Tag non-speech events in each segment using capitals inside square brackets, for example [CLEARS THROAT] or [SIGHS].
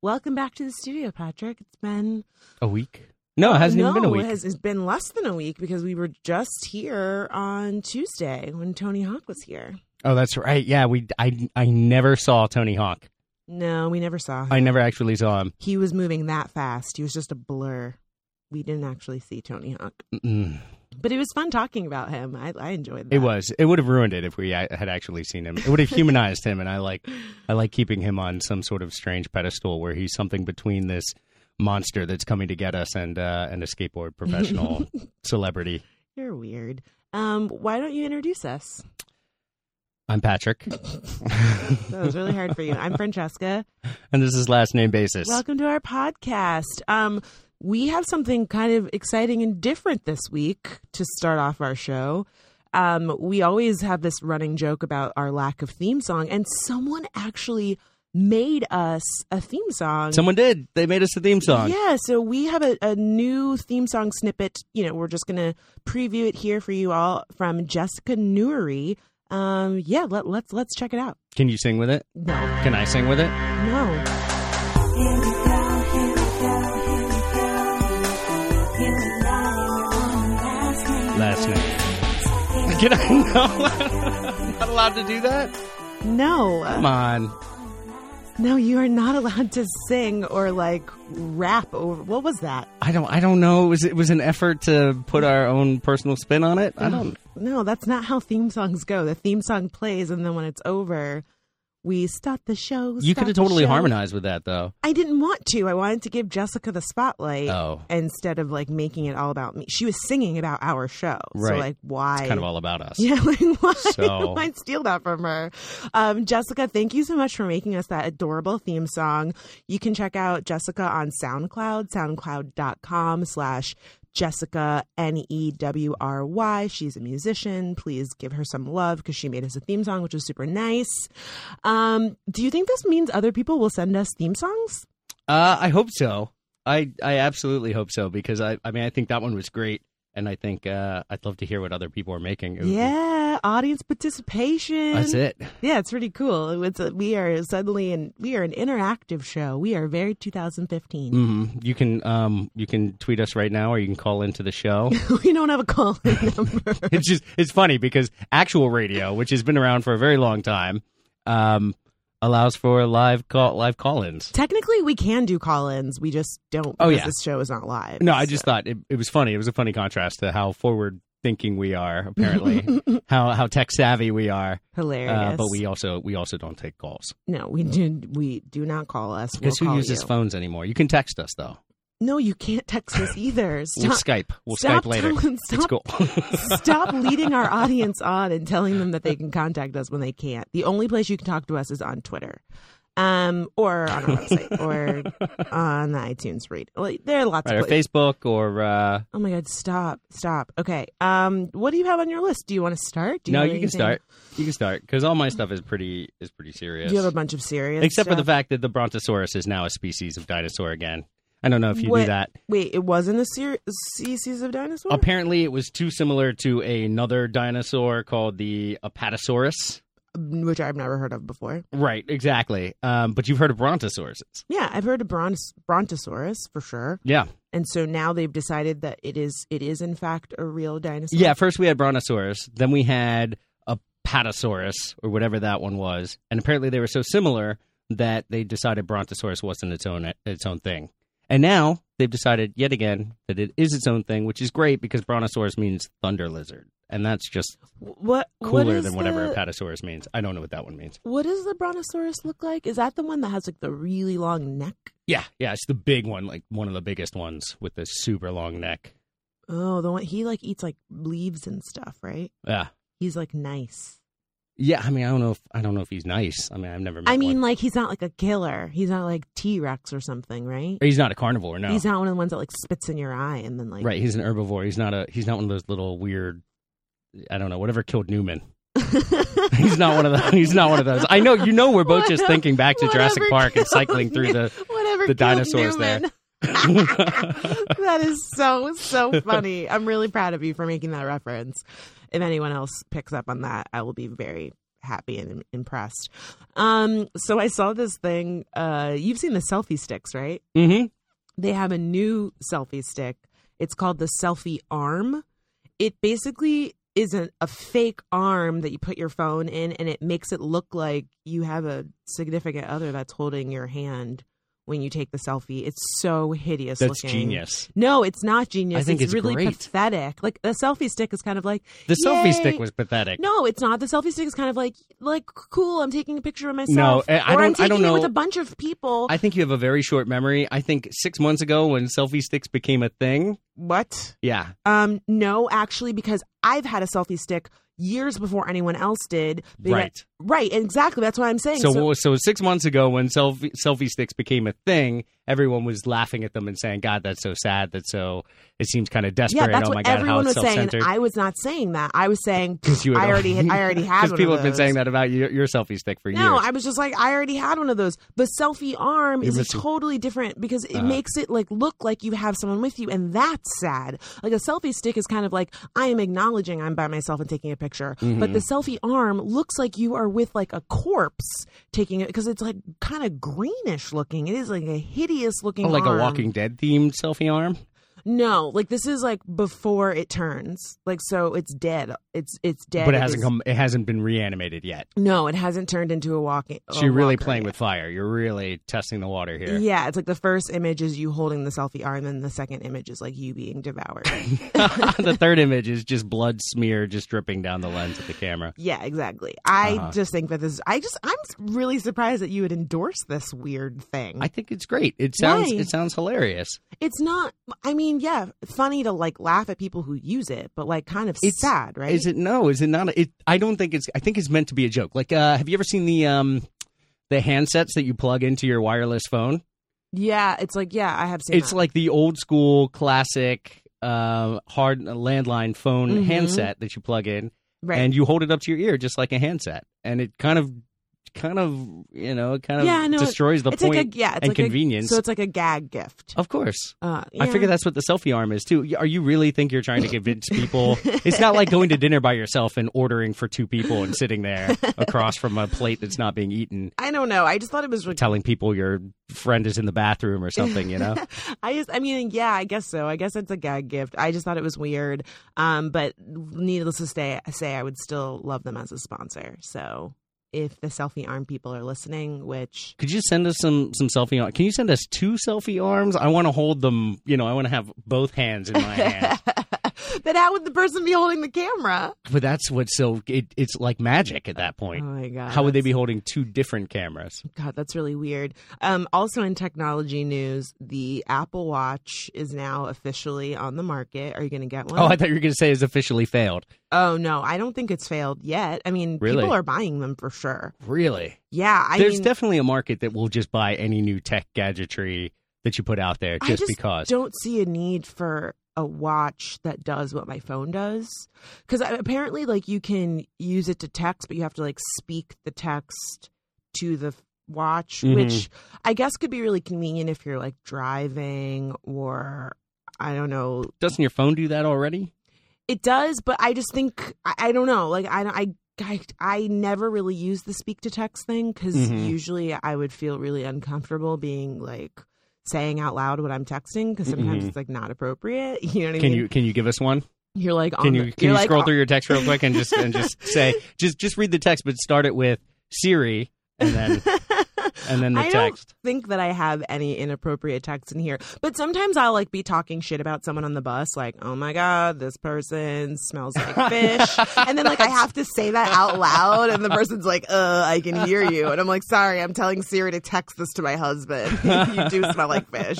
Welcome back to the studio, Patrick. It's been A week? No, it hasn't no, even been a week. It has, it's been less than a week because we were just here on Tuesday when Tony Hawk was here. Oh, that's right. Yeah, we. I. I never saw Tony Hawk. No, we never saw him. I never actually saw him. He was moving that fast. He was just a blur. We didn't actually see Tony Hawk, Mm-mm. But it was fun talking about him. I, I enjoyed that. It was. It would have ruined it if we had actually seen him. It would have humanized him, and I like. I like keeping him on some sort of strange pedestal where he's something between this monster that's coming to get us and uh, and a skateboard professional [LAUGHS] celebrity. You're weird. Um, why don't you introduce us? I'm Patrick, [LAUGHS] That was really hard for you. I'm Francesca. and this is last name basis. Welcome to our podcast. Um, we have something kind of exciting and different this week to start off our show. Um, we always have this running joke about our lack of theme song, and someone actually made us a theme song. Someone did. They made us a theme song. Yeah, so we have a, a new theme song snippet. You know, we're just going to preview it here for you all from Jessica Newry. Um, yeah, let, let's let's check it out. Can you sing with it? No, Can I sing with it? no. Can I? No, I'm not allowed to do that. No, Come on. no, you are not allowed to sing or like rap over. What was that? I don't. I don't know. It was it was an effort to put our own personal spin on it. I don't. No, that's not how theme songs go. The theme song plays, and then when it's over, we start the show. You could have totally harmonized with that though. I didn't want to. I wanted to give Jessica the spotlight Oh. instead of like making it all about me. She was singing about our show, so Right. like why? It's kind of all about us. Yeah, [LAUGHS] like why So- [LAUGHS] why steal that from her? Um, Jessica, thank you so much for making us that adorable theme song. You can check out Jessica on SoundCloud, soundcloud.com slash Jessica N E W R Y. She's a musician. Please give her some love because she made us a theme song, which was super nice. Um, do you think this means other people will send us theme songs? Uh, I hope so. I I absolutely hope so because I I mean I think that one was great and I think uh, I'd love to hear what other people are making. Would be- Yeah, audience participation. that's it. Yeah, it's pretty cool. It's a, we are suddenly and we are an interactive show. We are very 2015. hmm You can um you can tweet us right now or you can call into the show. [LAUGHS] we don't have a call [LAUGHS] number. it's just it's funny because actual radio, which has been around for a very long time, um, allows for live call live call-ins. Technically, we can do call-ins. We just don't. Oh, yeah. this show is not live. No, I just thought it, it was funny. It was a funny contrast to how forward thinking we are, apparently, [LAUGHS] how how tech savvy we are. hilarious. Uh, but we also we also don't take calls no, we do. We do not call us. We'll because who call uses you. phones anymore? You can text us though. No, you can't text us [LAUGHS] either. We'll Stop. Skype. We'll stop Skype later. telling- stop-. [LAUGHS] Stop [LAUGHS] leading our audience on and telling them that they can contact us when they can't. The only place you can talk to us is on Twitter. Um, or on our website, or on the iTunes read. Like, there are lots right, of or places. Facebook or uh, Oh my God! Stop! Stop! Okay. Um, what do you have on your list? Do you want to start? Do you no, you can start. You can start because all my stuff is pretty is pretty serious. Do you have a bunch of serious? Except for the fact that the Brontosaurus is now a species of dinosaur again. I don't know if you What- knew that. Wait, it wasn't a ser- species of dinosaur. Apparently, it was too similar to another dinosaur called the Apatosaurus. which I've never heard of before. Right, exactly. Um, but you've heard of brontosauruses. Yeah, I've heard of Brontos- Brontosaurus for sure. Yeah. And so now they've decided that it is it is in fact a real dinosaur. Yeah, first we had Brontosaurus, then we had Apatosaurus, or whatever that one was. And apparently they were so similar that they decided Brontosaurus wasn't its own its own thing. And now they've decided yet again that it is its own thing, which is great because Brontosaurus means thunder lizard. And that's just What what cooler is than whatever the, Apatosaurus means. I don't know what that one means. What does the Brontosaurus look like? Is that the one that has like the really long neck? Yeah, yeah, it's the big one, like one of the biggest ones with the super long neck. Oh, the one he like eats like leaves and stuff, right? Yeah. He's like nice. Yeah, I mean, I don't know if I don't know if he's nice. I mean, I've never met I mean, one. like he's not like a killer. He's not like T Rex or something, right? Or he's not a carnivore, no. He's not one of the ones that like spits in your eye and then like Right, he's an herbivore. He's not a he's not one of those little weird I don't know, whatever killed Newman. [LAUGHS] He's not one of those. He's not one of those. I know you know we're both just thinking back to Jurassic Park and cycling through the [LAUGHS] whatever the dinosaurs there. [LAUGHS] That is so so funny. I'm really proud of you for making that reference. If anyone else picks up on that, I will be very happy and impressed. Um, so I saw this thing. Uh, you've seen the selfie sticks, right? Mm-hmm. They have a new selfie stick. It's called the selfie arm. It basically is a, a fake arm that you put your phone in, and it makes it look like you have a significant other that's holding your hand when you take the selfie. It's so hideous That's looking. genius. No, it's not genius. I think it's really great. pathetic. Like the selfie stick is kind of like The selfie stick was pathetic. no, it's not. The selfie stick is kind of like like cool. I'm taking a picture of No, myself. I- I or I'm don't- I don't taking it with a bunch of people. I think you have a very short memory. I think six months ago when selfie sticks became a thing. what? Yeah. Um, no, actually, because I've had a selfie stick years before anyone else did. Right. Right. Exactly. That's what I'm saying. So, so, six months ago, when selfie selfie sticks became a thing, everyone was laughing at them and saying, "God, that's so sad. That's so. It seems kind of desperate. yeah, that's oh what my God, everyone was saying. self-centered." I was not saying that. I was saying [LAUGHS] I already [LAUGHS] had, I already had Because people have been saying that about your, your selfie stick for No, years. I was just like, I already had one of those. The selfie arm You're is a missing- totally different because it Uh-huh. makes it like look like you have someone with you, and that's sad. Like a selfie stick is kind of like I am acknowledging I'm by myself and taking a picture, Mm-hmm. but the selfie arm looks like you are with like a corpse taking it because it's like kind of greenish looking. It is like a hideous looking, Oh, like a. Walking Dead themed selfie arm. No, like this is like before it turns. Like so, it's dead. It's it's dead. but it It hasn't is- come. It hasn't been reanimated yet. No, it hasn't turned into a walking. So you're really playing yet. with fire. You're really testing the water here. Yeah, it's like the first image is you holding the selfie arm, and the second image is like you being devoured. [LAUGHS] the third image is just blood smear just dripping down the lens of the camera. yeah, exactly. I Uh-huh. just think that this. I just. I'm really surprised that you would endorse this weird thing. I think it's great. It sounds Why? it sounds hilarious. it's not. I mean, yeah, funny to like laugh at people who use it, but like kind of It's- sad, right? Is it no? Is it not? It I don't think it's. I think it's meant to be a joke. Like, uh, have you ever seen the um the handsets that you plug into your wireless phone? Yeah, it's like yeah, I have seen. It's that. like the old school classic uh, hard landline phone Mhm. handset that you plug in, right. and you hold it up to your ear just like a handset, and it kind of, kind of, you know, it kind of Yeah, no, destroys the point like a yeah, it's and like convenience. A, so it's like a gag gift. of course. Uh, I figure that's what the selfie arm is too. Are you really think you're trying to convince people? it's not like going to dinner by yourself and ordering for two people and sitting there [LAUGHS] across from a plate that's not being eaten, I don't know. I just thought it was. Like, telling people your friend is in the bathroom or something. You know, [LAUGHS] I just, I mean, yeah, I guess so. I guess it's a gag gift. I just thought it was weird. Um, but needless to say, say I would still love them as a sponsor. So if the selfie arm people are listening, which could you send us some some selfie arms? Can you send us two selfie arms? I want to hold them. You know, I want to have both hands in my [LAUGHS] hand. [LAUGHS] but how would the person be holding the camera? but that's what's so it, it's like magic at that point. Oh my god! How would they be holding two different cameras? God, that's really weird. Um, also in technology news, the Apple Watch is now officially on the market. Are you going to get one? Oh, I thought you were going to say it's officially failed. Oh, no, I don't think it's failed yet. I mean, Really? people are buying them for sure. Really? Yeah, I There's mean, definitely a market that will just buy any new tech gadgetry that you put out there I just, just because. don't see a need for a watch that does what my phone does because apparently like you can use it to text but you have to like speak the text to the watch Mhm. which i guess could be really convenient if you're like driving or i don't know Doesn't your phone do that already? it does but i just think i, I don't know like i i I, I never really use the speak to text thing because Mhm. usually I would feel really uncomfortable being like saying out loud what I'm texting because sometimes Mhm. it's like not appropriate. [LAUGHS] You know what I Can mean? you can you give us one? You're like on Can the, you can you're you like, scroll through your text real quick and just and just [LAUGHS] say just just read the text, but start it with Siri and then [LAUGHS] and then the I don't think that I have any inappropriate text in here, but sometimes I'll like be talking shit about someone on the bus, like, "Oh my god, this person smells like [LAUGHS] fish," and then like I have to say that out loud, and the person's like, "Uh, I can hear you," and I'm like, "Sorry, I'm telling Siri to text this to my husband. [LAUGHS] you do smell like fish,"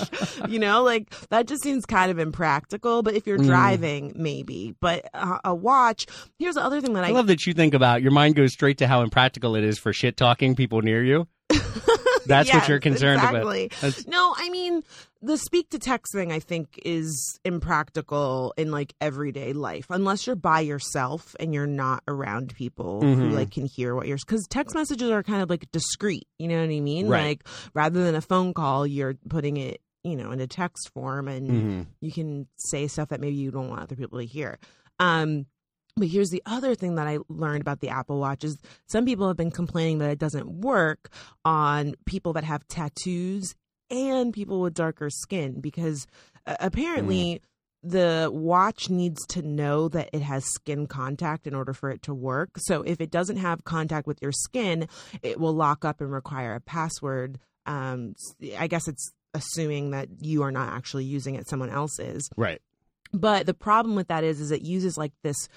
you know, like that just seems kind of impractical. But if you're Mm. driving, maybe. But uh, a watch. Here's the other thing that I I love that you think about your mind goes straight to how impractical it is for shit talking people near you. [LAUGHS] That's what you're concerned exactly. about. That's- No, I mean the speak to text thing I think is impractical in like everyday life unless you're by yourself and you're not around people who Mhm. like can hear what you're cuz text messages are kind of like discreet, you know what I mean? Right. Like rather than a phone call, you're putting it, you know, in a text form and Mhm. you can say stuff that maybe you don't want other people to hear. Um But here's the other thing that I learned about the Apple Watch is some people have been complaining that it doesn't work on people that have tattoos and people with darker skin because uh, apparently the watch needs to know that it has skin contact in order for it to work. So if it doesn't have contact with your skin, it will lock up and require a password. Um, I guess it's assuming that you are not actually using it, someone else is. Right. But the problem with that is, is it uses like this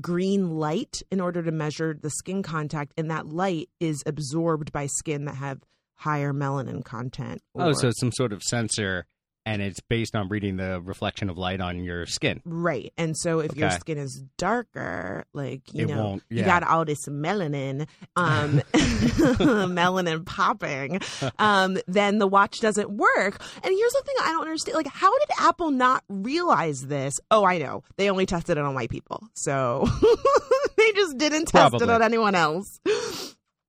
green light in order to measure the skin contact, and that light is absorbed by skin that have higher melanin content. Oh, so it's some sort of sensor, and it's based on reading the reflection of light on your skin. Right. And so if your skin is darker, like, you It know, won't- you got all this melanin, um, [LAUGHS] [LAUGHS] melanin popping, um, then the watch doesn't work. And here's the thing I don't understand. Like, how did Apple not realize this? Oh, I know. They only tested it on white people. So [LAUGHS] they just didn't test Probably. it on anyone else.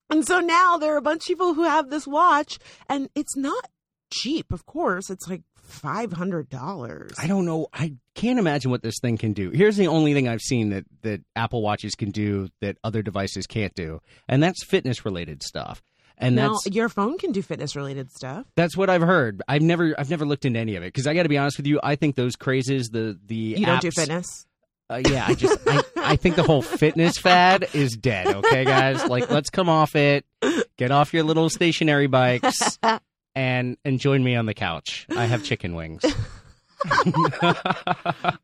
And so now there are a bunch of people who have this watch and it's not cheap, of course. It's like $500. I don't know. I can't imagine what this thing can do. Here's the only thing I've seen that that Apple Watches can do that other devices can't do, and that's fitness related stuff. And now that's your phone can do fitness related stuff. that's what I've heard. I've never I've never looked into any of it because I got to be honest with you. I think those crazes, the the You don't do fitness. Uh, yeah, I just I, I think the whole fitness fad is dead. Okay, guys, like let's come off it. Get off your little stationary bikes [LAUGHS] and and join me on the couch. I have chicken wings. [LAUGHS] [LAUGHS]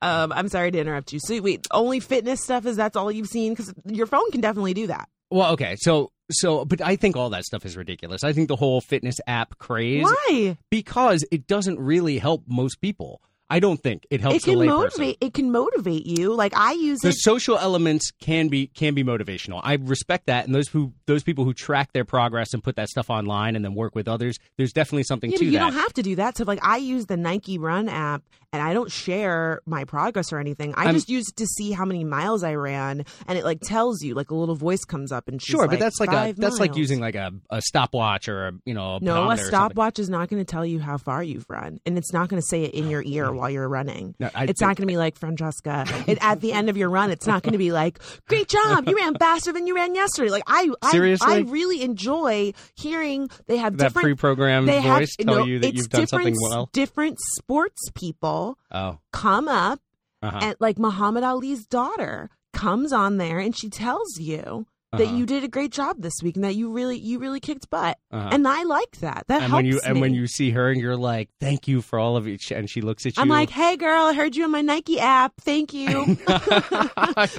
Um, I'm sorry to interrupt you. So wait, only fitness stuff is that's all you've seen? Because your phone can definitely do that. Well, okay, so so, but I think all that stuff is ridiculous. I think the whole fitness app craze Why? because it doesn't really help most people. I don't think it helps It can motivate. It can motivate you. Like I use the it. social elements can be can be motivational. I respect that, and those who those people who track their progress and put that stuff online and then work with others, there's definitely something You, to you that. You don't have to do that. So like I use the Nike Run app and I don't share my progress or anything. I I'm- just use it to see how many miles I ran, and it like tells you like a little voice comes up and sure, but that's like a "Five that's like using like a, a stopwatch or a you know a No, a pedometer or something. stopwatch is not going to tell you how far you've run, and it's not going to say it in your ear while you're running. No, I it's not going to be like Francesca. [LAUGHS] It, at the end of your run, it's not going to be like, "Great job, you ran faster than you ran yesterday." Like I, I, Seriously? I really enjoy hearing they have that different. pre-programmed they have voice tell no, you that you've done something different- well. Different sports people Oh, come up, uh-huh. and like Muhammad Ali's daughter comes on there, and she tells you. That Uh-huh. you did a great job this week, and that you really, you really kicked butt, Uh-huh. and I like that. That and helps when you and when you see her and you're like, "Thank you for all of it," and she looks at you. I'm like, hey girl, I heard you on my Nike app. Thank you. [LAUGHS] [LAUGHS]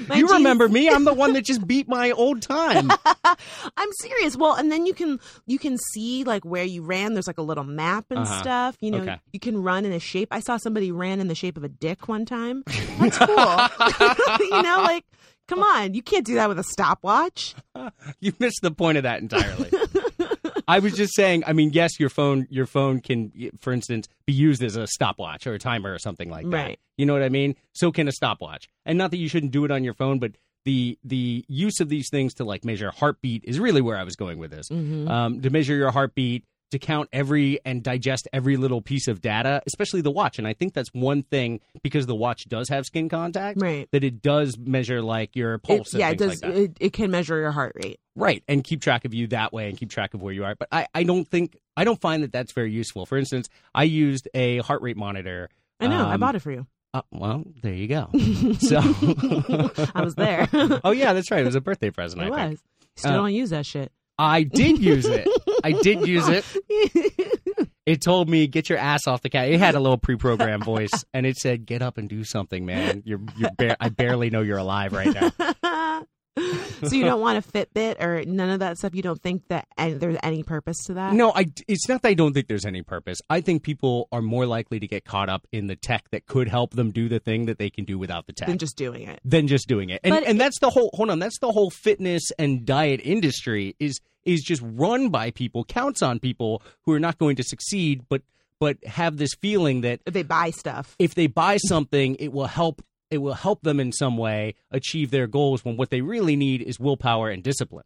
You jeans- remember me? I'm the one that just beat my old time. [LAUGHS] I'm serious. Well, and then you can you can see like where you ran. There's like a little map and Uh-huh. stuff. You know, Okay. you can run in a shape. I saw somebody ran in the shape of a dick one time. That's cool. you know, like come on, you can't do that with a stopwatch. [LAUGHS] you missed the point of that entirely. I was just saying. I mean, yes, your phone, your phone can, for instance, be used as a stopwatch or a timer or something like that. Right. You know what I mean? So can a stopwatch. And not that you shouldn't do it on your phone, but the the use of these things to like measure heartbeat is really where I was going with this. Mm-hmm. Um, to measure your heartbeat, to count every and digest every little piece of data, especially the watch. And I think that's one thing because the watch does have skin contact. Right. That it does measure like your It, pulse and yeah, it does. like that. it, it can measure your heart rate. Right, and keep track of you that way and keep track of where you are. But I, I don't think I don't find that that's very useful. For instance, I used a heart rate monitor. I know. I um, bought it for you. Uh, well, there you go. [LAUGHS] so, [LAUGHS] I was there. oh yeah, that's right. It was a birthday present. it I think was. Still Uh, don't use that shit. I did use it. I did use it. [LAUGHS] It told me get your ass off the couch. It had a little pre-programmed voice, and it said, "Get up and do something, man. You're you're ba- I barely know you're alive right now." [LAUGHS] [LAUGHS] so you don't want a Fitbit or none of that stuff. You don't think that any, there's any purpose to that? No, I. It's not that I don't think there's any purpose. I think people are more likely to get caught up in the tech that could help them do the thing that they can do without the tech than just doing it. than just doing it. And But and that's the whole. Hold on, that's the whole fitness and diet industry is is just run by people, counts on people who are not going to succeed, but but have this feeling that If they buy stuff. if they buy something, it will help. It will help them in some way achieve their goals. When what they really need is willpower and discipline.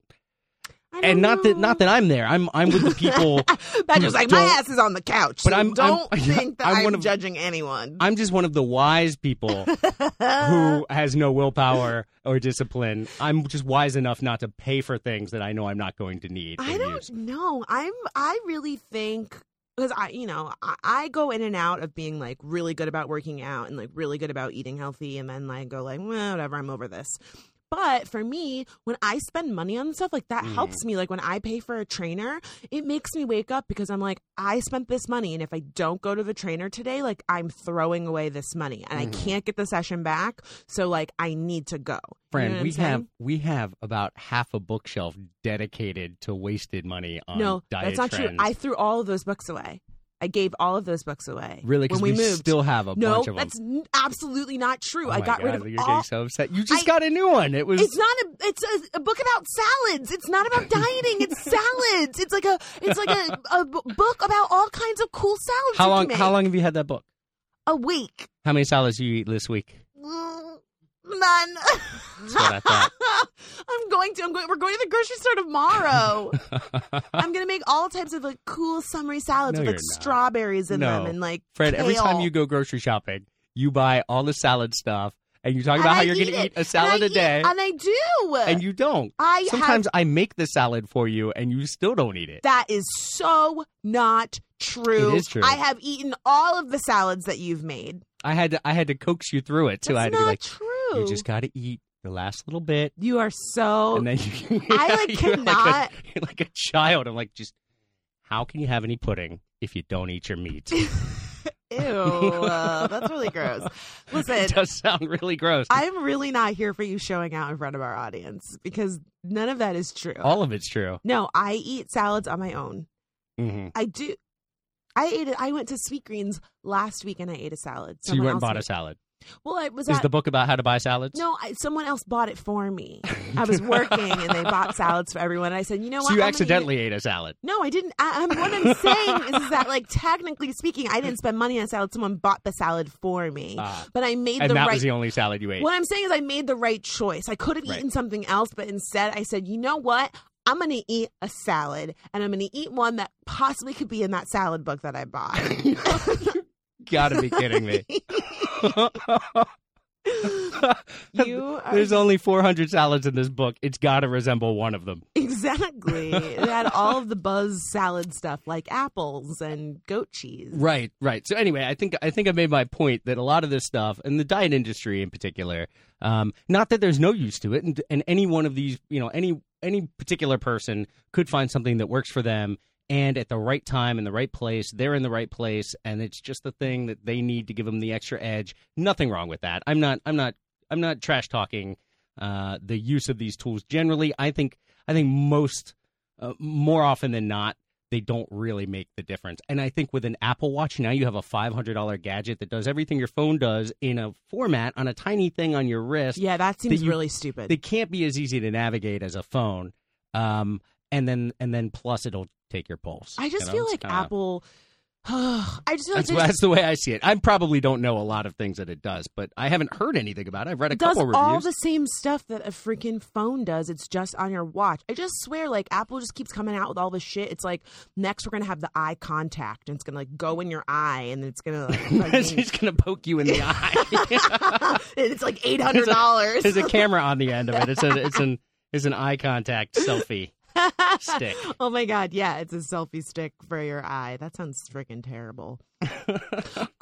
And not that not that I'm there. I'm I'm with the people. [LAUGHS] Badger's like, my ass is on the couch. But so I'm- I'm- don't [LAUGHS] think that I'm I'm, of- judging anyone. I'm just one of the wise people who [LAUGHS] has no willpower or discipline. I'm just wise enough not to pay for things that I know I'm not going to need. I don't use. know. I'm. I really think because I, you know, I, I go in and out of being like really good about working out and like really good about eating healthy, and then like go like, well, whatever, I'm over this. But for me, when I spend money on stuff like that, Mm. helps me. Like when I pay for a trainer, it makes me wake up because I'm like, I spent this money, and if I don't go to the trainer today, like I'm throwing away this money, and Mhm. I can't get the session back. So like I need to go. You know Friend, we saying? have we have about half a bookshelf dedicated to wasted money on no, diet that's not trends. true. I threw all of those books away. I gave all of those books away. really when because we, we, moved. still have a no, bunch of them. that's n- absolutely not true. Oh I got God, rid of You're all. getting so upset. You just I- got a new one. It was It's not a. It's a, a book about salads. It's not about dieting. It's [LAUGHS] salads. It's like a. It's like a, a book about all kinds of cool salads. how long? How long have you had that book? A week. How many salads do you eat this week? Mm, None. That's what I thought. [LAUGHS] I'm going to. I'm going. We're going to the grocery store tomorrow. [LAUGHS] I'm gonna make all types of like cool summery salads No, with like strawberries in them and like Fred, every time you go grocery shopping, you buy all the salad stuff, and you talk And about how I you're going to eat a And salad a day, and I do. and you don't. I Sometimes have, I make the salad for you, and you still don't eat it. that is so not true. It is true. I have eaten all of the salads that you've made. I had to, I had to coax you through it too. That's I had to not be like, true. You just got to eat the last little bit, You are so. and then you, [LAUGHS] I, like, you're cannot- like a, you're like a child. I'm like, just how can you have any pudding if you don't eat your meat? [LAUGHS] Ew, uh, that's really gross. [LAUGHS] Listen, it does sound really gross. I'm really not here for you showing out in front of our audience because none of that is true. All of it's true. no, I eat salads on my own. hmm I do. I ate it. I went to Sweet Greens last week and I ate a salad. So you Someone went and bought a salad. Well, I was Is at the book about how to buy salads? no. I, someone else bought it for me. I was working and they bought salads for everyone. I said, you know what? So you I'm accidentally ate a salad. No, I didn't. I, I'm what I'm saying is, is that like technically speaking, I didn't spend money on salad. Someone bought the salad for me, Ah. but I made and the that right was the only salad you ate. What I'm saying is, I made the right choice. I could have Right. eaten something else, but instead, I said, you know what? I'm going to eat a salad, and I'm going to eat one that possibly could be in that salad book that I bought. [LAUGHS] Gotta be kidding me. [LAUGHS] [LAUGHS] you are There's only 400 salads in this book. It's got to resemble one of them. exactly. It had [LAUGHS] all of the buzz salad stuff, like apples and goat cheese. Right, right. So anyway, I think I think I made my point that a lot of this stuff, and the diet industry in particular, um, not that there's no use to it, and, and any one of these, you know, any any particular person could find something that works for them, and at the right time in the right place, they're in the right place, and it's just the thing that they need to give them the extra edge. Nothing wrong with that. I'm not. I'm not. I'm not trash talking uh, the use of these tools. Generally, I think I think most uh, more often than not they don't really make the difference. And I think with an Apple Watch now you have a $500 gadget that does everything your phone does in a format on a tiny thing on your wrist. Yeah, that seems you- really stupid. They can't be as easy to navigate as a phone. Um, and then and then plus it'll take your pulse. I just you know? feel like kinda- Apple. [SIGHS] I just feel like That's, the way I see it. I probably don't know a lot of things that it does, but I haven't heard anything about it. I've read a It does couple all the same stuff that a freaking phone does. It's just on your watch. I just swear, like Apple just keeps coming out with all this shit. It's like next we're gonna have the eye contact, and it's gonna like go in your eye, and it's gonna like. [LAUGHS] fucking- gonna poke you in the [LAUGHS] eye. [LAUGHS] it's like eight hundred dollars. There's a camera on the end of it. It's a it's an it's an eye contact selfie stick. [LAUGHS] oh my god, yeah, it's a selfie stick for your eye. That sounds freaking terrible. [LAUGHS]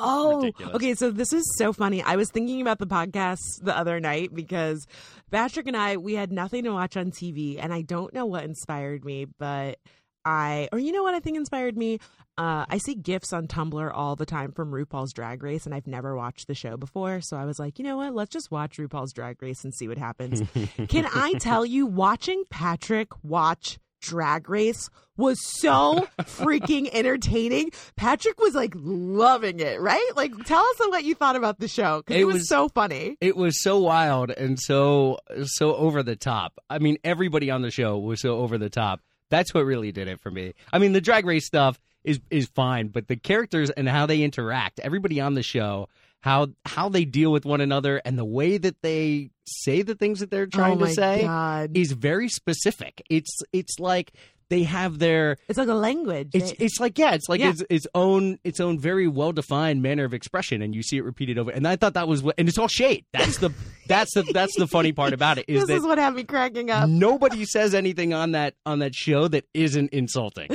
Oh, Ridiculous. okay. So this is so funny. I was thinking about the podcast the other night because Patrick and I we had nothing to watch on TV, and I don't know what inspired me, but I or you know what I think inspired me. Uh, I see gifs on Tumblr all the time from RuPaul's Drag Race, and I've never watched the show before. So I was like, you know what? Let's just watch RuPaul's Drag Race and see what happens. [LAUGHS] Can I tell you, watching Patrick watch Drag Race was so freaking [LAUGHS] entertaining. Patrick was like loving it, right? Like, tell us what you thought about the show 'cause it, It was, was- so funny. It was so wild and so so over the top. I mean, everybody on the show was so over the top. That's what really did it for me. I mean, the drag race stuff is is fine, but the characters and how they interact, everybody on the show how how they deal with one another and the way that they say the things that they're oh trying oh to say God. is very specific. It's it's like they have their It's like a language. it's it's like yeah, it's like Yeah. its its own its own very well defined manner of expression, and you see it repeated over. And I thought that was what, and it's all shade. That's the that's the that's the funny part about it is this is what had me cracking up. nobody says anything on that on that show that isn't insulting.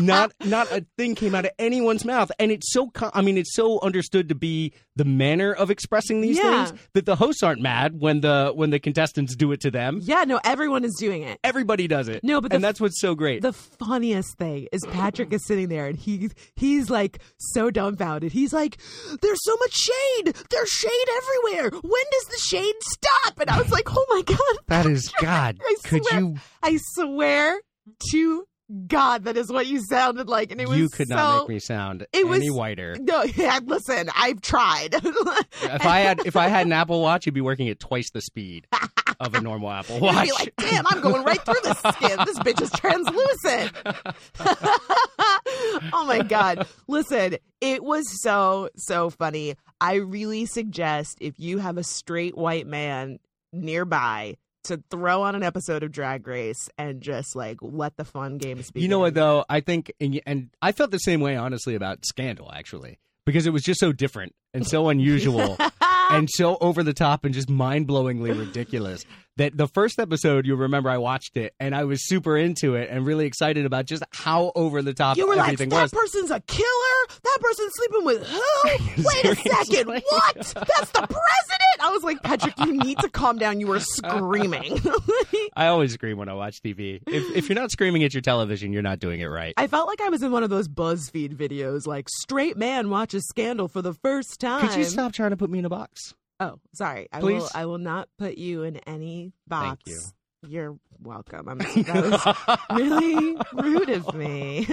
not [LAUGHS] not a thing came out of anyone's mouth, and it's so I mean it's so understood to be the manner of expressing these Yeah. things that the hosts aren't mad when the when the contestants do it to them. yeah, no, everyone is doing it. Everybody does it. No, but and that's what's so great. The funniest thing is Patrick is sitting there and he he's like so dumbfounded. He's like, "There's so much shade. There's shade everywhere. When does the shade stop?" And I was like, "Oh my god!" that is God. [LAUGHS] I Could swear- you I swear to God, that is what you sounded like, and it was you could so, not make me sound it was- any whiter. No, [LAUGHS] yeah, listen, I've tried. [LAUGHS] If I had if I had an Apple Watch, you'd be working at twice the speed of a normal Apple You'd Watch. be like, damn, I'm going right through this skin. This bitch is translucent. [LAUGHS] oh my God. Listen, it was so, so funny. I really suggest if you have a straight white man nearby to throw on an episode of Drag Race and just like let the fun games begin. You know what though? I think, and, and I felt the same way honestly about Scandal actually, because it was just so different and so unusual [LAUGHS] and so over the top and just mind blowingly ridiculous that the first episode you'll remember I watched it and I was super into it and really excited about just how over the top everything was. You were like, that was. person's a killer? That person's sleeping with who? [LAUGHS] Wait a second. What? That's the president? I was like, Patrick, you need to calm down. You were screaming. [LAUGHS] I always scream when I watch TV. If if you're not screaming at your television, you're not doing it right. I felt like I was in one of those BuzzFeed videos, like straight man watches Scandal for the first time. Could you stop trying to put me in a box? Oh, sorry. I Please? will. I will not put you in any box. Thank you. You're welcome. I'm, [LAUGHS] that was really rude of me.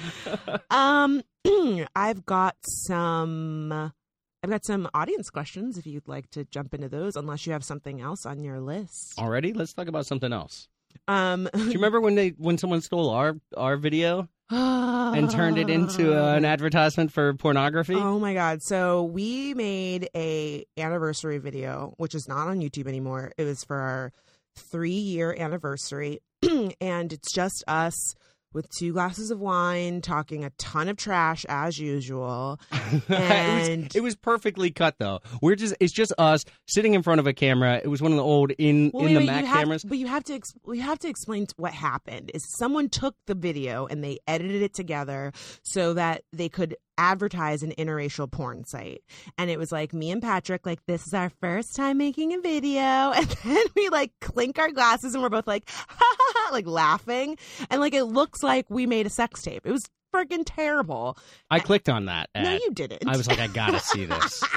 [LAUGHS] um, [CLEARS THROAT] I've got some. I've got some audience questions. If you'd like to jump into those, unless you have something else on your list. Already? Let's talk about something else. Um, Do you remember when they when someone stole our our video and turned it into an [LAUGHS] advertisement for pornography? Oh my god. So we made a anniversary video, which is not on YouTube anymore. It was for our 3-year anniversary [CLEARS THROAT] and it's just us with two glasses of wine talking a ton of trash as usual. [LAUGHS] it, And was, it was perfectly cut though. We're just it's just us sitting in front of a camera. It was one of the old in Well, in wait, the Mac you cameras. but you have to ex- we have to explain what happened. Is someone took the video and they edited it together so that they could advertise an interracial porn site. And it was like me and Patrick, like this is our first time making a video, [LAUGHS] and then we like clink our glasses and we're both like, [LAUGHS] ha ha ha, like laughing, and like it looks like we made a sex tape. It was freaking terrible. I clicked on that. no, you didn't. I was like, I gotta see this. [LAUGHS]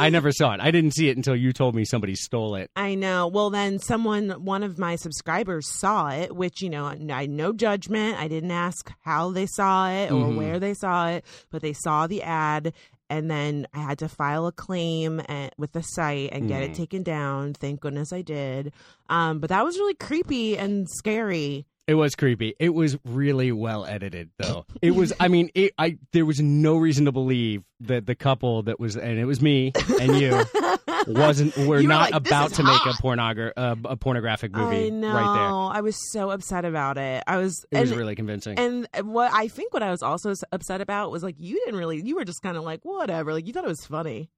I never saw it. I didn't see it until you told me somebody stole it. I know. Well, then someone, one of my subscribers saw it, which, you know, I no judgment. I didn't ask how they saw it or Mhm. where they saw it, but they saw the ad. And then I had to file a claim at, with the site and get it taken down. Thank goodness I did. Um, but that was really creepy and scary. It was creepy. It was really well edited, though. It was. I mean, it, I there was no reason to believe that the couple that was, and it was me and you, [LAUGHS] wasn't. We're You not like, about to make a pornogra- uh, a pornographic movie I know. right there. I was so upset about it. I was. It was really convincing. And what I think what I was also upset about was like you didn't really you were just kind of like whatever like you thought it was funny.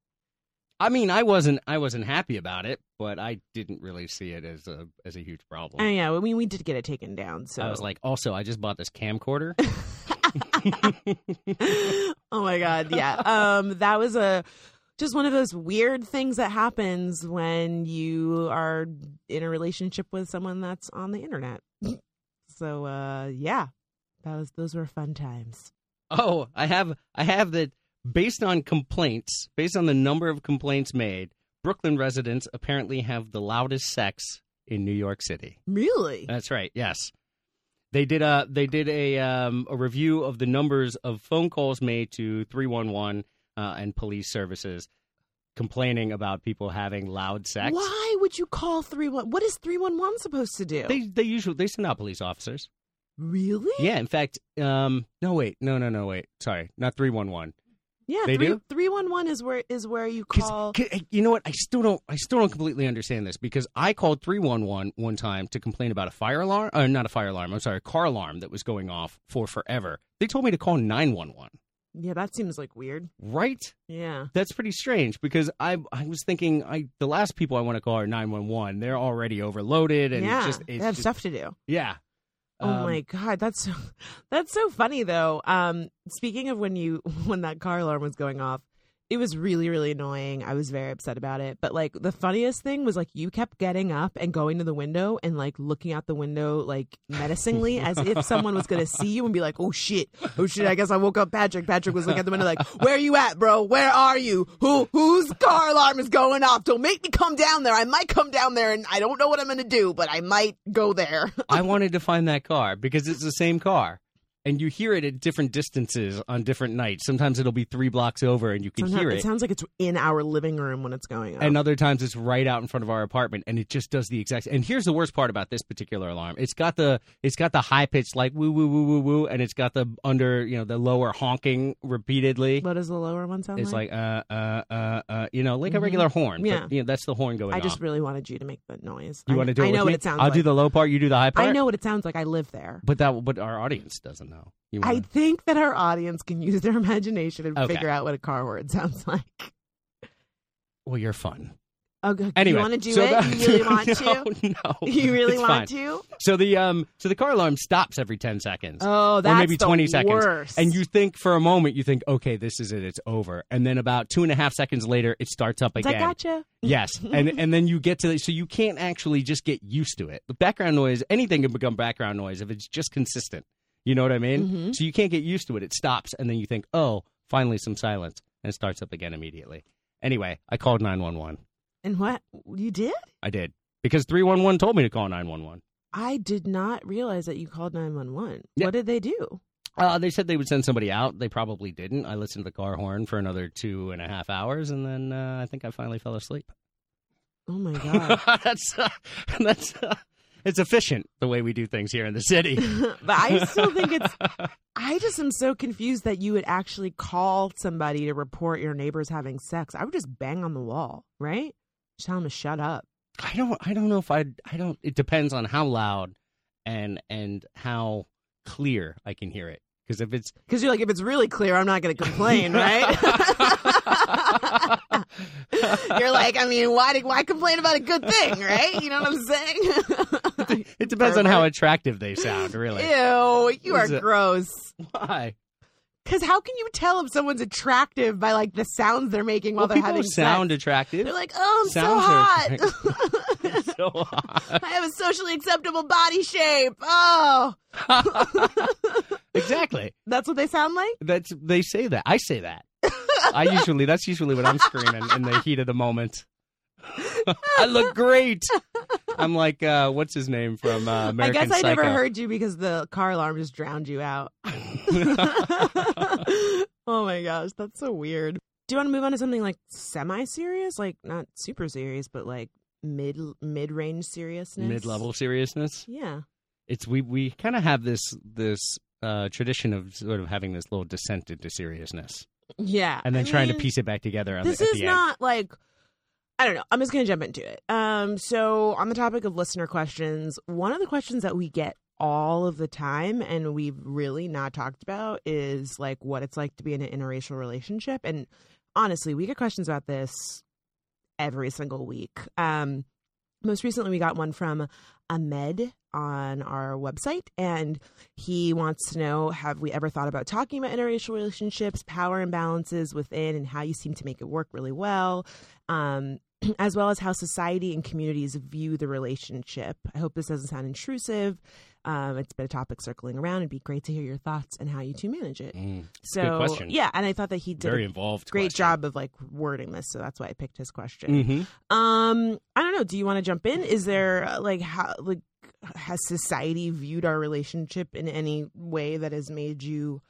I mean, I wasn't. I wasn't happy about it, but I didn't really see it as a as a huge problem. And yeah, I mean we did get it taken down. So I was like, also, I just bought this camcorder. [LAUGHS] oh my god, yeah. Um, that was a just one of those weird things that happens when you are in a relationship with someone that's on the internet. so uh, yeah, that was those were fun times. Oh, I have I have that based on complaints, based on the number of complaints made, Brooklyn residents apparently have the loudest sex in New York City. Really? That's right. Yes. They did a they did a um, a review of the numbers of phone calls made to 311 uh, and police services complaining about people having loud sex. Why would you call three one? What is three one one supposed to do? They they usually they send out police officers. really? Yeah, in fact, um no wait. No, no, no, wait. Sorry. Not 311. Yeah, They three, do? 311 is where is where you call. 'cause, you know what? I still don't. I still don't completely understand this because I called three one one one time to complain about a fire alarm. Uh, not a fire alarm. I'm sorry, a car alarm that was going off for forever. They told me to call nine one one. Yeah, that seems like weird. Right? Yeah. That's pretty strange because I I was thinking I the last people I want to call are nine one one. They're already overloaded and yeah. it's just they have just, stuff to do. yeah. Oh Um, my god, that's so, [LAUGHS] that's so funny though. Um, speaking of when you [LAUGHS] when that car alarm was going off, it was really really annoying. I was very upset about it. But like the funniest thing was like you kept getting up and going to the window and like looking out the window like menacingly as if [LAUGHS] someone was gonna see you and be like, oh shit, oh shit. I guess I woke up Patrick. Patrick was looking at the window like, where are you at, bro? Where are you? Who whose car alarm is going off? Don't make me come down there. I might come down there and I don't know what I'm gonna do, but I might go there. I wanted to find that car because it's the same car. And you hear it at different distances on different nights. Sometimes it'll be three blocks over and you can Sometimes- hear it it. sounds like it's in our living room when it's going on. and other times it's right out in front of our apartment and it just does the exact and here's the worst part about this particular alarm it's got the it's got the high pitched like woo woo woo woo woo and it's got the under you know the lower honking repeatedly what does the lower one sound it's like? like uh uh uh uh you know like a Mhm. regular horn Yeah. but you know that's the horn going I just really wanted you to make the noise. you I, want to do it I know me? what it sounds like. I'll like. do the low part you do the high part I know what it sounds like. I live there. but that but our audience doesn't know I wanna, think that our audience can use their imagination and Okay. figure out what a car horn [LAUGHS] sounds like. well you're fun Okay, anyway you want to do so it? you [LAUGHS] really want no, to? no You really want fine. to? so the um so the car alarm stops every 10 seconds Oh, that's maybe the 20 seconds. And you think for a moment, you think, okay, this is it, it's over. And then about two and a half seconds later, it starts up again. like, gotcha. Yes, [LAUGHS] and and then you get to the, so you can't actually just get used to it. The background noise, anything can become background noise if it's just consistent. You know what I mean? Mhm. So you can't get used to it. It stops, and then you think, oh, finally some silence, and it starts up again immediately. Anyway, I called nine one one. And what you did? I did because three one one told me to call nine one one. I did not realize that you called nine one one. Yeah. What did they do? Uh, they said they would send somebody out. They probably didn't. I listened to the car horn for another two and a half hours, and then uh, I think I finally fell asleep. Oh my [LAUGHS] god. that's uh, [LAUGHS] that's uh, it's efficient the way we do things here in the city. [LAUGHS] but I still think it's. [LAUGHS] I just am so confused that you would actually call somebody to report your neighbors having sex. I would just bang on the wall, right? Just tell them to shut up. I don't. I don't know if I. I don't. It depends on how loud and and how clear I can hear it. Because if it's [LAUGHS] Because you're like, if it's really clear, I'm not going to complain, right? You're like, I mean, why why complain about a good thing, right? You know what I'm saying? it depends on how attractive they sound. Really. Ew, you are it- gross. Why? Because how can you tell if someone's attractive by like the sounds they're making while Well, they're people having sound sex? attractive. They're like, oh, I'm Sounds so hot. [LAUGHS] [LAUGHS] so hot. I have a socially acceptable body shape. Oh, [LAUGHS] exactly. that's what they sound like. That's they say that. I say that. I usually that's usually what I'm screaming in the heat of the moment. I look great. I'm like, uh, what's his name from uh, American I guess I Psycho? never heard you because the car alarm just drowned you out. [LAUGHS] oh my gosh, that's so weird. Do you want to move on to something like semi-serious, like not super serious, but like mid mid-range seriousness, Mid-level seriousness. Yeah, It's we we kind of have this this uh, tradition of sort of having this little descent into seriousness, yeah, and then I trying mean, to piece it back together. This the, is the end. not like I don't know. I'm just gonna jump into it. Um, so on the topic of listener questions, one of the questions that we get all of the time and we've really not talked about is like what it's like to be in an interracial relationship. And honestly, we get questions about this every single week. Um, most recently, we got one from Ahmed on our website, and he wants to know Have we ever thought about talking about interracial relationships, power imbalances within, and how you seem to make it work really well? Um, [CLEARS THROAT] as well as how society and communities view the relationship. I hope this doesn't sound intrusive. Um, it's been a topic circling around. It'd be great to hear your thoughts and how you two manage it. Mm, So, good question. yeah, and I thought that he did very a involved. great question. job of like wording this, so that's why I picked his question. Mhm. Um, I don't know. Do you want to jump in? Is there uh, like how like has society viewed our relationship in any way that has made you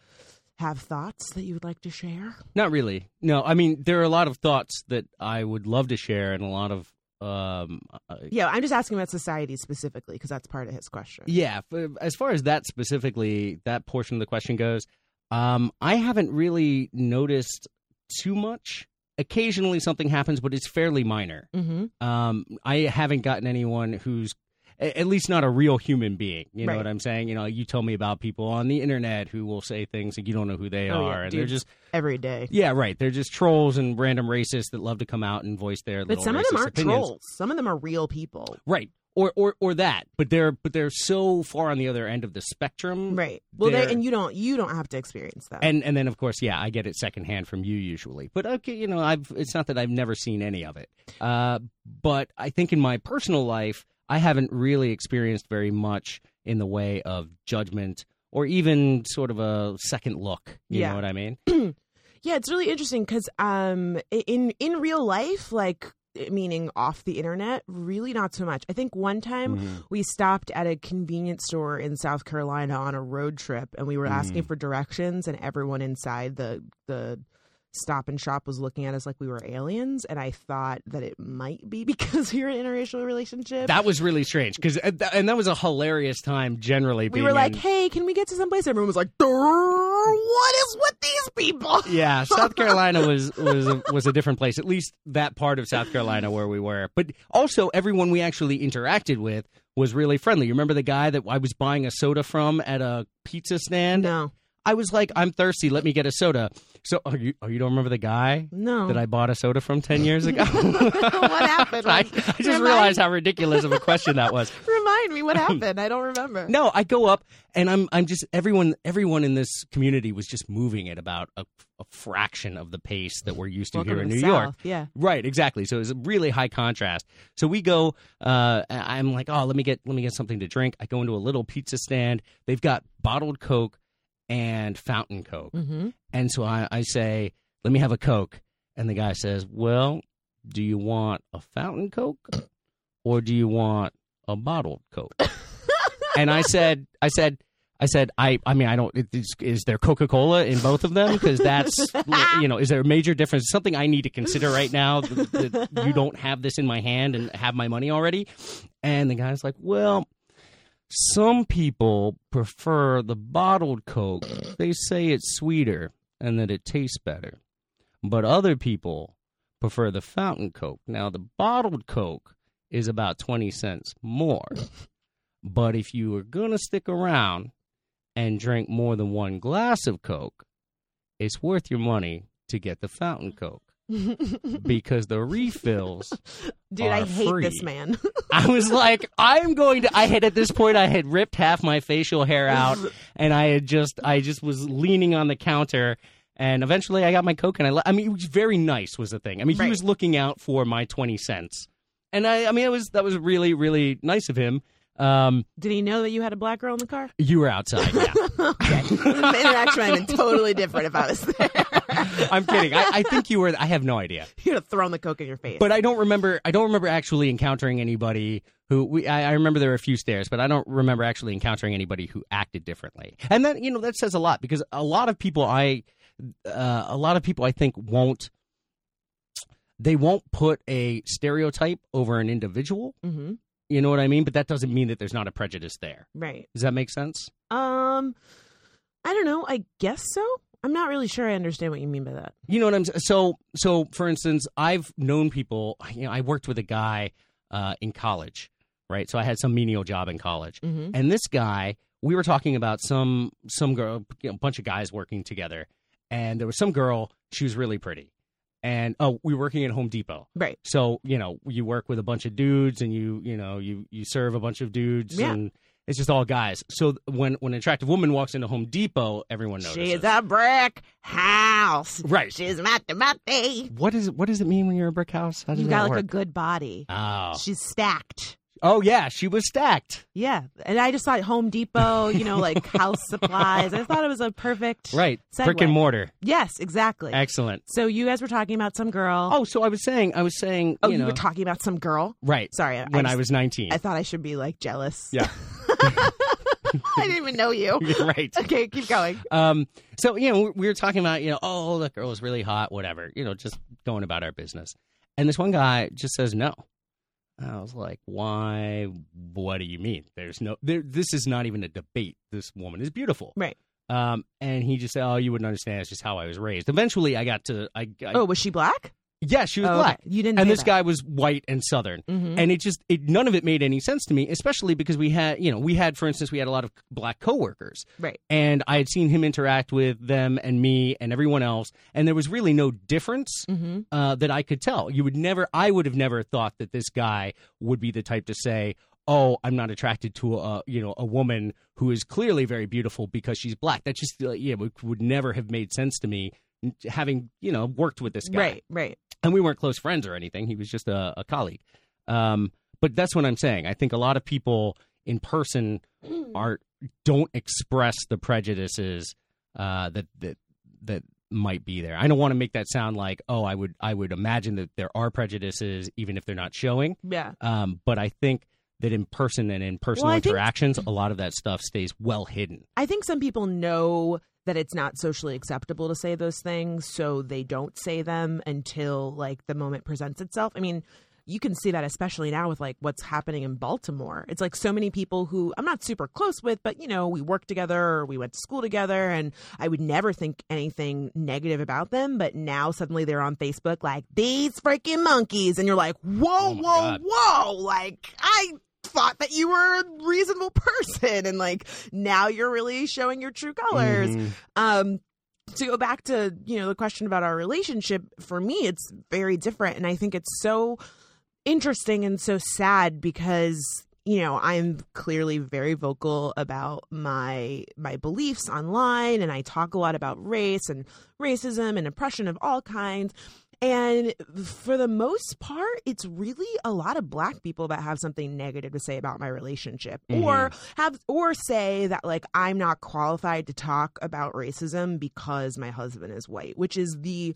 have thoughts that you would like to share? Not really. No, I mean there are a lot of thoughts that I would love to share, and a lot of um, uh, Yeah, I'm just asking about society specifically because that's part of his question. yeah. As far as that specifically, that portion of the question goes, um, I haven't really noticed too much. Occasionally something happens, but it's fairly minor. Mm-hmm. Um, I haven't gotten anyone who's at least not a real human being. You know Right. what I'm saying? You know, you tell me about people on the internet who will say things and you don't know who they Oh, yeah, are, and they're just Every day. yeah, right. They're just trolls and random racists that love to come out and voice their. But some of them aren't opinions. trolls. Some of them are real people. right? Or or or that, but they're but they're so far on the other end of the spectrum, Right. Well, they and you don't you don't have to experience that. And and then of course, yeah, I get it secondhand from you usually. But okay, you know, I've it's not that I've never seen any of it. Uh, but I think in my personal life, I haven't really experienced very much in the way of judgment or even sort of a second look. You Yeah. know what I mean? [CLEARS THROAT] Yeah, it's really interesting because um, in in real life, like meaning off the internet, really not so much. I think one time Mhm. we stopped at a convenience store in South Carolina on a road trip, and we were asking Mhm. for directions, and everyone inside the the stop and shop was looking at us like we were aliens, and I thought that it might be [LAUGHS] because we were in an interracial relationship. That was really strange because uh, and that was a hilarious time. Generally, we were like, in- "Hey, can we get to someplace?" Everyone was like, "What is with these people?" [LAUGHS] Yeah, South Carolina was was a, was a different place. At least that part of South Carolina where we were. But also, everyone we actually interacted with was really friendly. You remember the guy that I was buying a soda from at a pizza stand? No, I was like, "I'm thirsty. Let me get a soda." So, oh, you, oh, you don't remember the guy no. that I bought a soda from ten years ago? [LAUGHS] what happened? [LAUGHS] I, I just Remind- realized how ridiculous of a question that was. [LAUGHS] Remind me what happened. I don't remember. No, I go up and I'm I'm just everyone everyone in this community was just moving at about a, a fraction of the pace that we're used to Welcome here in to New the York. Yeah. Right, exactly. So it was a really high contrast. So we go. Uh, I'm like, oh, let me get let me get something to drink. I go into a little pizza stand. They've got bottled Coke and fountain Coke, Mm-hmm. And so I, I say, let me have a Coke, and the guy says, well, do you want a fountain Coke or do you want a bottled Coke? [LAUGHS] and I said, I said. I said, I, I mean, I don't. Is, is there Coca Cola in both of them? Because that's, you know, is there a major difference? Something I need to consider right now that, that you don't have this in my hand and have my money already. And the guy's like, well, some people prefer the bottled Coke. They say it's sweeter and that it tastes better. But other people prefer the fountain Coke. Now, the bottled Coke is about 20 cents more. [LAUGHS] But if you are going to stick around and drink more than one glass of Coke, it's worth your money to get the fountain Coke because the refills [LAUGHS] Dude, I hate free. this man. [LAUGHS] I was like, I'm going to. I had at this point, I had ripped half my facial hair out, [LAUGHS] and I had just, I just was leaning on the counter, and eventually, I got my coke, and I. le- I mean, it was very nice, was the thing. I mean, he was looking out for my twenty cents, and I, I mean, it was that was really, really nice of him. Um, Did he know that you had a black girl in the car? you were outside, yeah. [LAUGHS] okay. the interaction might have been totally different if I was there. [LAUGHS] I'm kidding. I, I think you were. I have no idea. [LAUGHS] You'd have thrown the coke in your face. But I don't remember. I don't remember actually encountering anybody who. We, I, I remember there were a few stares, but I don't remember actually encountering anybody who acted differently. And that you know that says a lot because a lot of people I, uh, a lot of people I think won't. They won't put a stereotype over an individual. hmm You know what I mean? But that doesn't mean that there's not a prejudice there. Right. Does that make sense? Um, I don't know. I guess so. I'm not really sure I understand what you mean by that. You know what I'm so so for instance, I've known people, you know, I worked with a guy uh, in college, right? So I had some menial job in college. Mm-hmm. And this guy, we were talking about some some girl, you know, a bunch of guys working together, and there was some girl. She was really pretty, and oh, we're working at Home Depot. Right. So you know, you work with a bunch of dudes, and you you know you you serve a bunch of dudes, Yeah. and it's just all guys. So when when an attractive woman walks into Home Depot, everyone notices. She's a brick house. right. She's matty matty. What is what does it mean when you're a brick house? How does that got like work? a good body. oh. She's stacked. Oh yeah, she was stacked. Yeah. And I just thought Home Depot, you know, like [LAUGHS] house supplies. I thought it was a perfect. Right, Segue. brick and mortar. Yes, exactly. Excellent. So you guys were talking about some girl. Oh, so I was saying, I was saying, Oh, you you, know, were talking about some girl. right. Sorry, I, when I, just- was 19. I thought I should be like jealous. Yeah. [LAUGHS] [LAUGHS] I didn't even know you. You're right. Okay, keep going. Um, so, you know, we- we were talking about, you know, oh, that girl was really hot, whatever, you know, just going about our business. And this one guy just says no. I was like, why? What do you mean? There's no, there, this is not even a debate. This woman is beautiful. Right. Um, and he just said, "Oh, you wouldn't understand. It's just how I was raised." Eventually, I got to. I, I Oh, was she black? Yeah, she was Oh, okay. black, You didn't. and this that. guy was white and Southern. Mhm. And it just it none of it made any sense to me, especially because we had you know we had for instance we had a lot of black coworkers, Right. and I had seen him interact with them and me and everyone else, and there was really no difference Mm-hmm. uh, that I could tell. You would never, I would have never thought that this guy would be the type to say, "Oh, I'm not attracted to a you know a woman who is clearly very beautiful because she's black." That just yeah would, would never have made sense to me, having you know worked with this guy Right. Right. and we weren't close friends or anything. He was just a, a colleague. Um, but that's what I'm saying. I think a lot of people in person [CLEARS THROAT] are don't express the prejudices uh, that that that might be there. I don't want to make that sound like oh, I would I would imagine that there are prejudices even if they're not showing. Yeah. Um, but I think that in person and in personal Well, I think- interactions, a lot of that stuff stays well hidden. I think some people know that it's not socially acceptable to say those things, so they don't say them until like the moment presents itself. I mean, you can see that especially now with like what's happening in Baltimore. It's like so many people who I'm not super close with, but you know, we work together or we went to school together and I would never think anything negative about them, but now suddenly they're on Facebook like these freaking monkeys and you're like, "Whoa, Oh whoa, God. whoa." Like I thought that you were a reasonable [LAUGHS] person and like now you're really showing your true colors Mhm. um to go back to you know the question about our relationship for me it's very different and i think it's so interesting and so sad because you know i'm clearly very vocal about my my beliefs online and i talk a lot about race and racism and oppression of all kinds and for the most part it's really a lot of black people that have something negative to say about my relationship mm-hmm. or have or say that like i'm not qualified to talk about racism because my husband is white which is the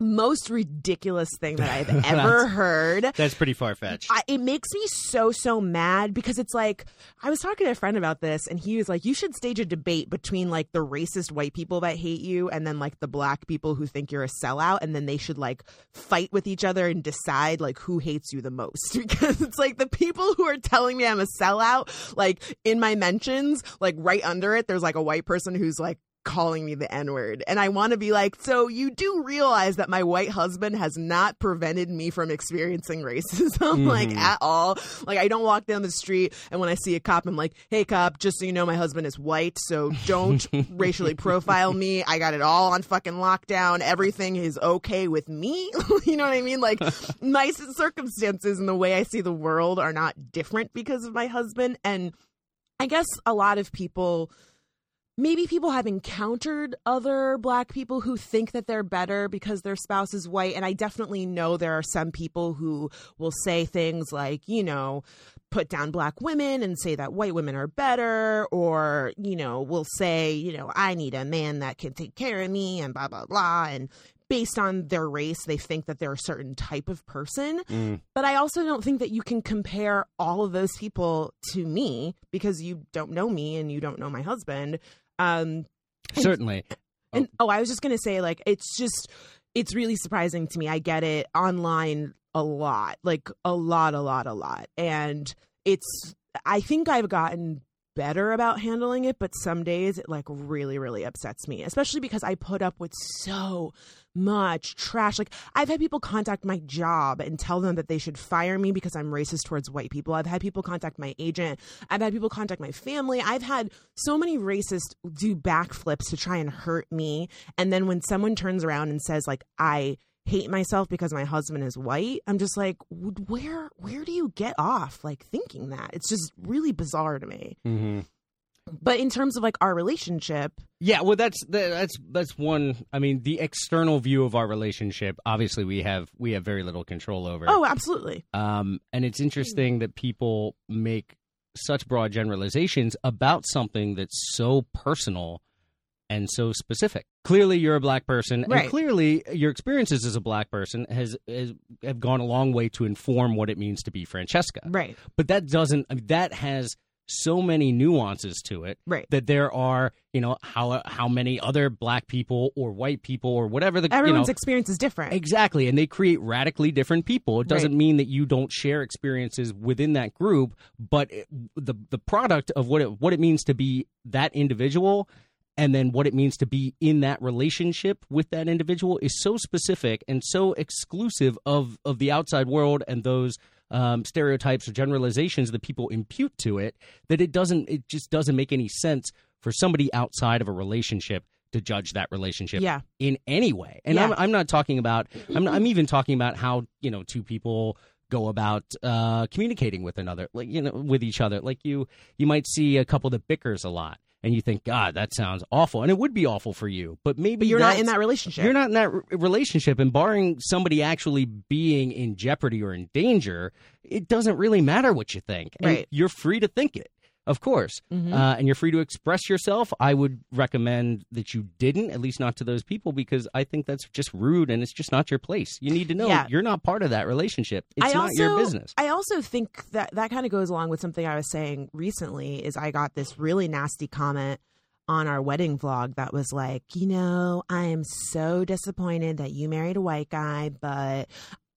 most ridiculous thing that i've [LAUGHS] ever heard That's pretty far fetched. It makes me so so mad because it's like I was talking to a friend about this and he was like you should stage a debate between like the racist white people that hate you and then like the black people who think you're a sellout and then they should like fight with each other and decide like who hates you the most [LAUGHS] because it's like the people who are telling me I'm a sellout like in my mentions like right under it there's like a white person who's like calling me the N word. And I want to be like, so you do realize that my white husband has not prevented me from experiencing racism, [LAUGHS] like Mhm. at all. Like, I don't walk down the street and when I see a cop, I'm like, hey, cop, just so you know, my husband is white, so don't [LAUGHS] racially profile me. I got it all on fucking lockdown. Everything is okay with me. [LAUGHS] you know what I mean? Like, my circumstances and the way I see the world are not different because of my husband. And I guess a lot of people maybe people have encountered other black people who think that they're better because their spouse is white and i definitely know there are some people who will say things like you know put down black women and say that white women are better or you know will say you know i need a man that can take care of me and blah blah blah and based on their race they think that they're a certain type of person Mm. but I also don't think that you can compare all of those people to me because you don't know me and you don't know my husband. Um, Certainly. [LAUGHS] and oh, I was just gonna say, like, it's just, it's really surprising to me. I get it online a lot, like a lot, a lot, a lot, and it's. I think I've gotten better about handling it, but some days it like really, really upsets me, especially because I put up with so much trash. Like I've had people contact my job and tell them that they should fire me because I'm racist towards white people. I've had people contact my agent. I've had people contact my family. I've had so many racists do backflips to try and hurt me. And then when someone turns around and says like I hate myself because my husband is white, I'm just like, where where do you get off like thinking that? It's just really bizarre to me. hmm But in terms of like our relationship, Yeah, well, that's that's that's one. I mean, the external view of our relationship. Obviously, we have we have very little control over. oh, absolutely. Um, and it's interesting that people make such broad generalizations about something that's so personal and so specific. Clearly, you're a black person, Right. and clearly, your experiences as a black person has, has have gone a long way to inform what it means to be Francesca. Right. But that doesn't. I mean, that has so many nuances to it Right. that there are, you know, how how many other black people or white people or whatever the Everyone's you know, experience is different. Exactly, and they create radically different people. It doesn't Right. mean that you don't share experiences within that group, but it, the the product of what it what it means to be that individual and then what it means to be in that relationship with that individual is so specific and so exclusive of of the outside world and those um, stereotypes or generalizations that people impute to it that it doesn't it just doesn't make any sense for somebody outside of a relationship to judge that relationship Yeah. in any way. And Yeah. I'm, I'm not talking about. I'm, I'm even talking about how you know two people go about uh, communicating with another, like you know, with each other. Like you, you might see a couple that bickers a lot, and you think, God, that sounds awful, and it would be awful for you. But maybe But you're not in that relationship. You're not in that r- relationship, and barring somebody actually being in jeopardy or in danger, it doesn't really matter what you think. Right. You're free to think it, of course, Mhm. uh, and you're free to express yourself. I would recommend that you didn't, at least not to those people, because I think that's just rude and it's just not your place. You need to know Yeah. you're not part of that relationship. It's I not also, your business. I also think that that kind of goes along with something I was saying recently. Is I got this really nasty comment on our wedding vlog that was like, you know, I am so disappointed that you married a white guy, but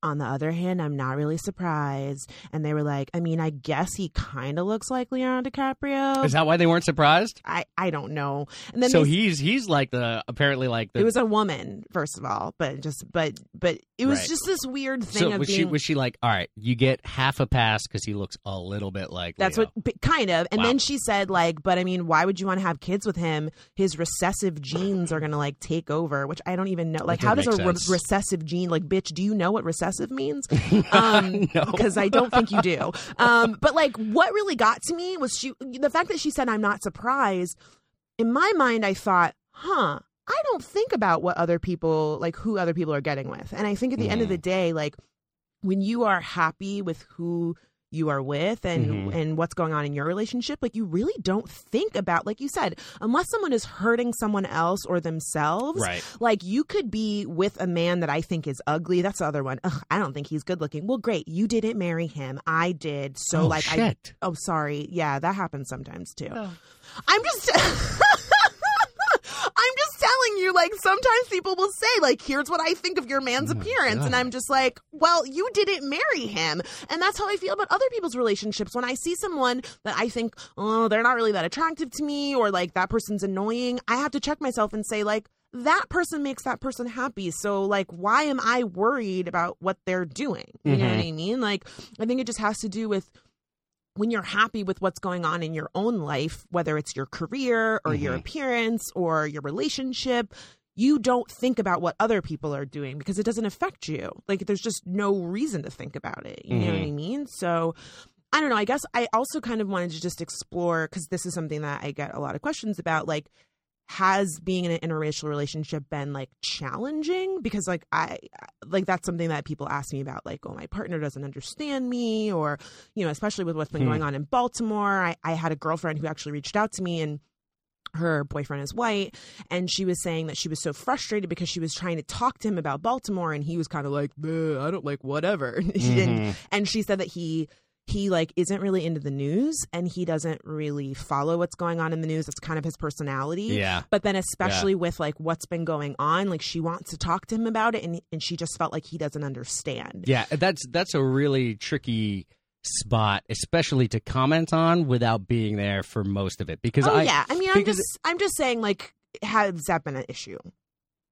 on the other hand, I'm not really surprised. And they were like, I mean, I guess he kind of looks like Leonardo DiCaprio. Is that why they weren't surprised? I I don't know. And then so they, he's he's like the apparently like the it was a woman, first of all, but just but but it was Right. just this weird thing so of was being she was she like all right you get half a pass because he looks a little bit like That's Leo. what, kind of. And Wow. then she said, like, but I mean, why would you want to have kids with him? His recessive genes are going to like take over, which I don't even know. Like, how does a re- recessive gene, like, bitch, do you know what recessive means? [LAUGHS] Um, No. because I don't think you do. Um, but like, what really got to me was she, the fact that she said, I'm not surprised. In my mind, I thought, huh, I don't think about what other people, like, who other people are getting with. And I think at the end of the day, like, when you are happy with who you are with and Mhm. and what's going on in your relationship like you really don't think about like you said unless someone is hurting someone else or themselves right. like you could be with a man that I think is ugly. That's the other one. Ugh, I don't think he's good looking well great you didn't marry him. I did. So oh, like I shit. oh sorry. Yeah that happens sometimes too. Oh. I'm just [LAUGHS] I'm just telling you like sometimes people will say like here's what I think of your man's Oh appearance and I'm just like well you didn't marry him and that's how I feel about other people's relationships. When I see someone that I think oh they're not really that attractive to me or like that person's annoying I have to check myself and say like that person makes that person happy so like why am I worried about what they're doing? You know what Mhm. I mean? Like I think it just has to do with when you're happy with what's going on in your own life, whether it's your career or your Mhm. appearance or your relationship, you don't think about what other people are doing because it doesn't affect you. Like there's just no reason to think about it. You know what I mean? So I don't know. I guess I also kind of wanted to just explore because this is something that I get a lot of questions about. Like, has being in an interracial relationship been like challenging? Because like I like that's something that people ask me about. Like, oh, my partner doesn't understand me, or you know, especially with what's been Hmm. going on in Baltimore. I, I had a girlfriend who actually reached out to me and her boyfriend is white and she was saying that she was so frustrated because she was trying to talk to him about Baltimore and he was kind of like I don't like whatever [LAUGHS] she didn't Mhm. and she said that he he like isn't really into the news and he doesn't really follow what's going on in the news. That's kind of his personality. Yeah. But then especially with like what's been going on like she wants to talk to him about it and and she just felt like he doesn't understand. Yeah, that's that's a really tricky spot, especially to comment on without being there for most of it. Because oh I yeah. I mean i'm just i'm just saying like has that been an issue?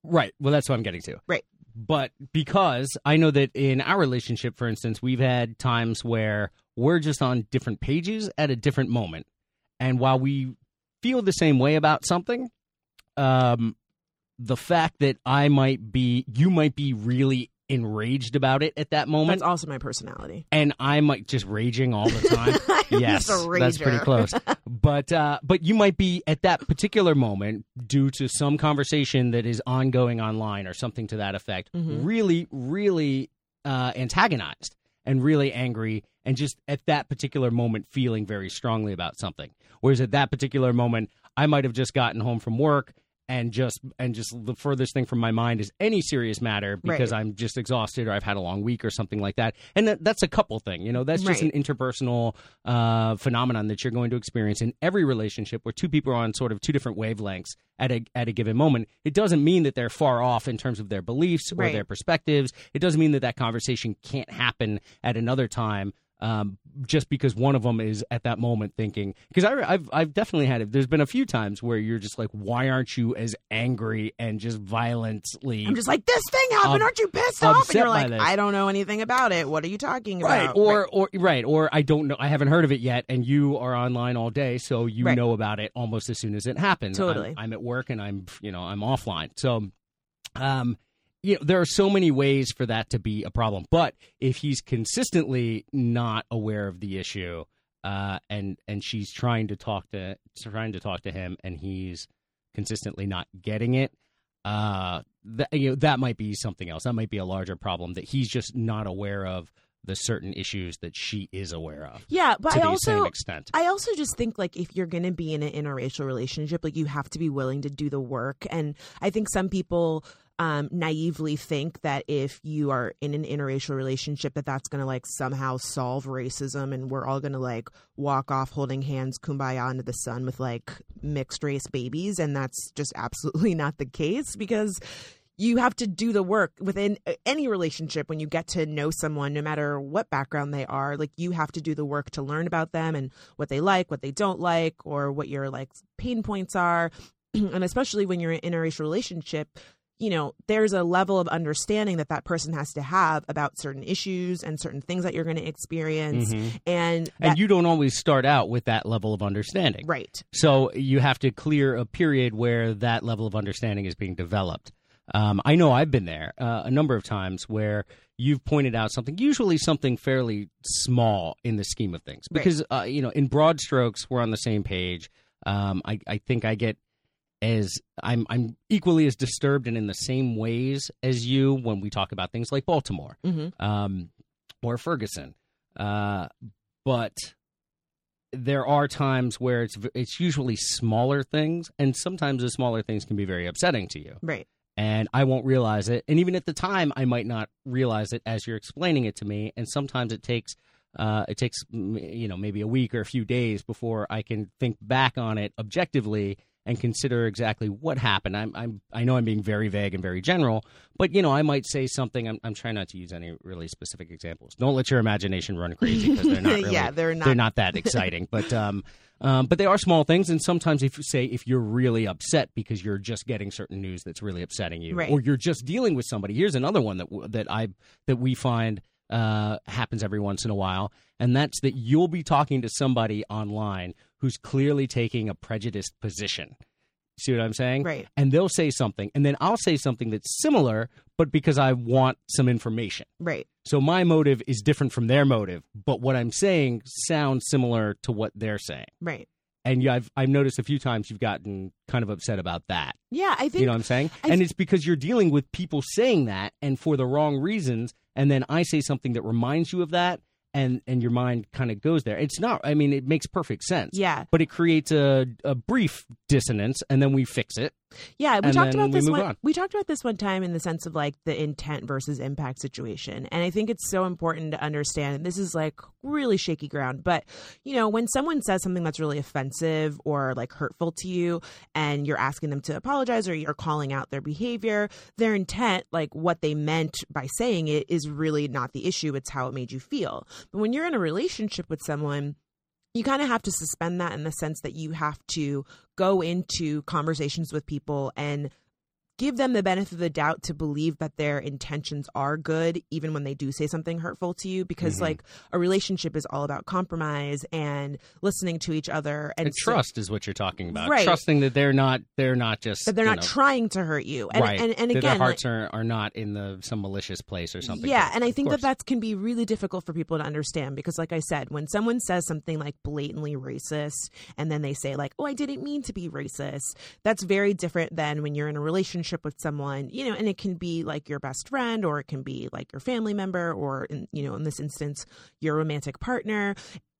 Right, well, that's what I'm getting to. Right. But because I know that in our relationship, for instance, we've had times where we're just on different pages at a different moment, and while we feel the same way about something, um, the fact that I might be, you might be really enraged about it at that moment, that's also my personality and I'm like just raging all the time. [LAUGHS] I'm yes, that's pretty close. [LAUGHS] But uh, but you might be at that particular moment due to some conversation that is ongoing online or something to that effect. Mhm. Really, really uh, antagonized and really angry, and just at that particular moment feeling very strongly about something. Whereas at that particular moment, I might have just gotten home from work. And just and just the furthest thing from my mind is any serious matter because Right. I'm just exhausted or I've had a long week or something like that. And that, that's a couple thing, you know. That's just Right. an interpersonal uh, phenomenon that you're going to experience in every relationship where two people are on sort of two different wavelengths at a at a given moment. It doesn't mean that they're far off in terms of their beliefs or Right. their perspectives. It doesn't mean that that conversation can't happen at another time. Um, just because one of them is at that moment thinking, because I've I've definitely had it. There's been a few times where you're just like, why aren't you as angry and just violently? I'm just like, this thing happened. Um, aren't you pissed off? And you're like. I don't know anything about it. What are you talking right about? or or right or I don't know. I haven't heard of it yet, and you are online all day, so you Right. know about it almost as soon as it happens. I'm- Totally. I'm, at work and I'm you know I'm offline, so um. You know, there are so many ways for that to be a problem, but if he's consistently not aware of the issue, uh, and and she's trying to talk to trying to talk to him, and he's consistently not getting it, uh, that you know that might be something else. That might be a larger problem that he's just not aware of the certain issues that she is aware of yeah, but I also. I also just think like if you're going to be in an interracial relationship, like you have to be willing to do the work. And I think some people um, naively think that if you are in an interracial relationship, that that's going to like somehow solve racism, and we're all going to like walk off holding hands, kumbaya into the sun with like mixed race babies, and that's just absolutely [LAUGHS] not the case because you have to do the work within uh, any relationship when you get to know someone no matter what background they are like you have to do the work to learn about them and what they like what they don't like or what your like pain points are. [CLEARS THROAT] And especially when you're in an interracial relationship you know there's a level of understanding that that person has to have about certain issues and certain things that you're going to experience Mhm. and that, And you don't always start out with that level of understanding. right So you have to clear a period where that level of understanding is being developed. Um, I know I've been there uh, a number of times where you've pointed out something, usually something fairly small in the scheme of things, Right. because uh, you know, in broad strokes, we're on the same page. Um, I, I think I get as I'm I'm equally as disturbed and in the same ways as you when we talk about things like Baltimore hmm um, or Ferguson. Uh, but there are times where it's it's usually smaller things, and sometimes the smaller things can be very upsetting to you. right And I won't realize it, and even at the time, I might not realize it as you're explaining it to me. And sometimes it takes uh, it takes you know maybe a week or a few days before I can think back on it objectively and consider exactly what happened. I'm, I'm I know I'm being very vague and very general, but you know I might say something. I'm, I'm trying not to use any really specific examples. Don't let your imagination run crazy because they're not [LAUGHS] really, yeah they're not they're not that exciting. but um, um, but they are small things, and sometimes if you say if you're really upset because you're just getting certain news that's really upsetting you, Right. or you're just dealing with somebody. Here's another one that that I that we find uh, happens every once in a while, and that's that you'll be talking to somebody online who's clearly taking a prejudiced position. See what I'm saying? right And they'll say something, and then I'll say something that's similar, but because I want some information. right So my motive is different from their motive, but what I'm saying sounds similar to what they're saying. right And yeah, I've I've noticed a few times you've gotten kind of upset about that. yeah i think You know what I'm saying? I and th- it's because you're dealing with people saying that and for the wrong reasons, and then I say something that reminds you of that, and and your mind kind of goes there. It's not. I mean, it makes perfect sense. yeah But it creates a, a brief dissonance, and then we fix it. Yeah, we and talked about we this one. on. We talked about this one time in the sense of like the intent versus impact situation, and I think it's so important to understand. And this is like really shaky ground, but you know, when someone says something that's really offensive or like hurtful to you, and you're asking them to apologize or you're calling out their behavior, their intent, like what they meant by saying it, is really not the issue. It's how it made you feel. But when you're in a relationship with someone you kind of have to suspend that in the sense that you have to go into conversations with people and give them the benefit of the doubt to believe that their intentions are good even when they do say something hurtful to you because Mhm. like a relationship is all about compromise and listening to each other and, And so- trust is what you're talking about. Right. Trusting that they're not they're not just that they're not know, trying to hurt you and right. and, and that again their like- hearts are, are not in the some malicious place or something. Yeah, and I think that that can be really difficult for people to understand because, like I said, when someone says something like blatantly racist and then they say, like, oh, I didn't mean to be racist, that's very different than when you're in a relationship with someone, you know, and it can be like your best friend or it can be like your family member or, in, you know, in this instance, your romantic partner.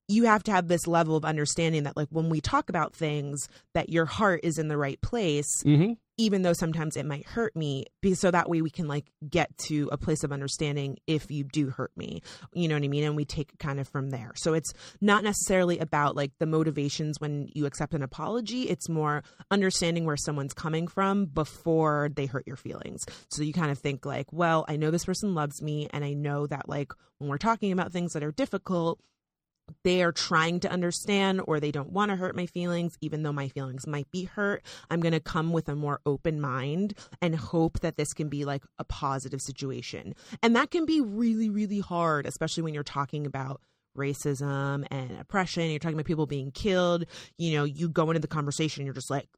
You have to have this level of understanding that, like, when we talk about things, that your heart is in the right place Mhm. Even though sometimes it might hurt me so that way we can like get to a place of understanding if you do hurt me. You know what i mean? And we take it kind of from there. So it's not necessarily about like the motivations when you accept an apology. It's more understanding where someone's coming from before they hurt your feelings. So you kind of think like well i know this person loves me and i know that like when we're talking about things that are difficult they are trying to understand or they don't want to hurt my feelings, even though my feelings might be hurt. I'm going to come with a more open mind and hope that this can be like a positive situation. And that can be really, really hard, especially when you're talking about racism and oppression. You're talking about people being killed. You know, you go into the conversation, you're just like,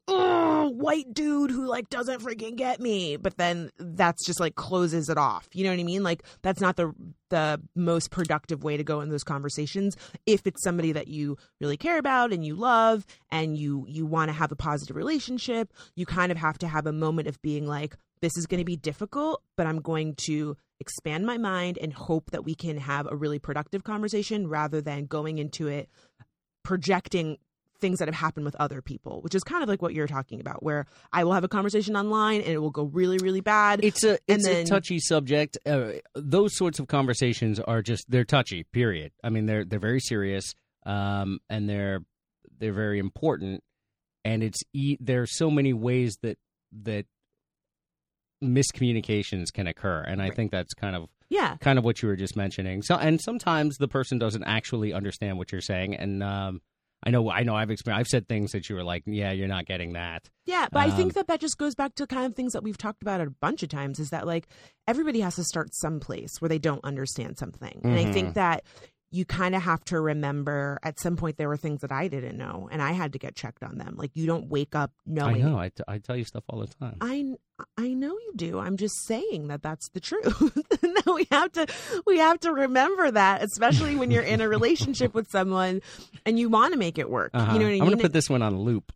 white dude who like doesn't freaking get me. But then that's just like closes it off. You know what I mean? Like that's not the the most productive way to go in those conversations. If it's somebody that you really care about and you love and you you want to have a positive relationship, you kind of have to have a moment of being like, this is going to be difficult, but I'm going to expand my mind and hope that we can have a really productive conversation rather than going into it projecting things that have happened with other people, which is kind of like what you're talking about, where I will have a conversation online and it will go really, really bad. It's a it's then, a touchy subject. Uh, those sorts of conversations are just they're touchy. Period. I mean, they're they're very serious, um, and they're they're very important. And it's e- there are so many ways that that miscommunications can occur, and I Right. think that's kind of yeah, kind of what you were just mentioning. So, and sometimes the person doesn't actually understand what you're saying, and um, I know, I know, I've experienced. I've said things that you were like, "Yeah, you're not getting that." Yeah, but I Um, think that that just goes back to kind of things that we've talked about a bunch of times is that like everybody has to start someplace where they don't understand something. And I think that you kind of have to remember at some point there were things that I didn't know and I had to get checked on them. Like you don't wake up knowing. I know. I, t- I tell you stuff all the time. I I know you do. I'm just saying that that's the truth. [LAUGHS] that we have to we have to remember that, especially when you're in a relationship with someone and you want to make it work. Uh-huh. You know what I mean? I'm gonna put this one on a loop.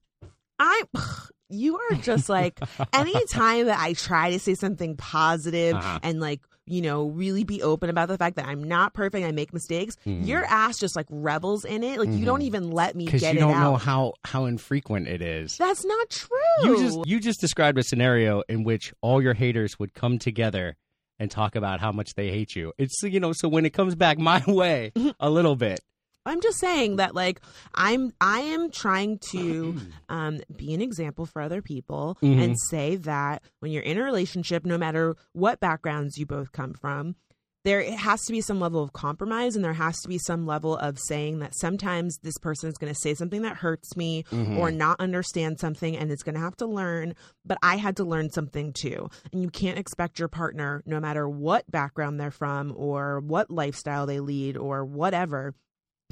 I [SIGHS] you are just like [LAUGHS] anytime that I try to say something positive Uh-huh. and like you know really be open about the fact that I'm not perfect, I make mistakes. Mhm. Your ass just like revels in it. Like you don't Mhm. even let me because get you don't out. know how how infrequent it is. That's not true. You just you just described a scenario in which all your haters would come together and talk about how much they hate you. It's you know so when it comes back my [LAUGHS] way a little bit. I'm just saying that like I'm I am trying to um, be an example for other people Mhm. and say that when you're in a relationship, no matter what backgrounds you both come from, there it has to be some level of compromise and there has to be some level of saying that sometimes this person is going to say something that hurts me Mhm. or not understand something and it's going to have to learn but i had to learn something too and you can't expect your partner no matter what background they're from or what lifestyle they lead or whatever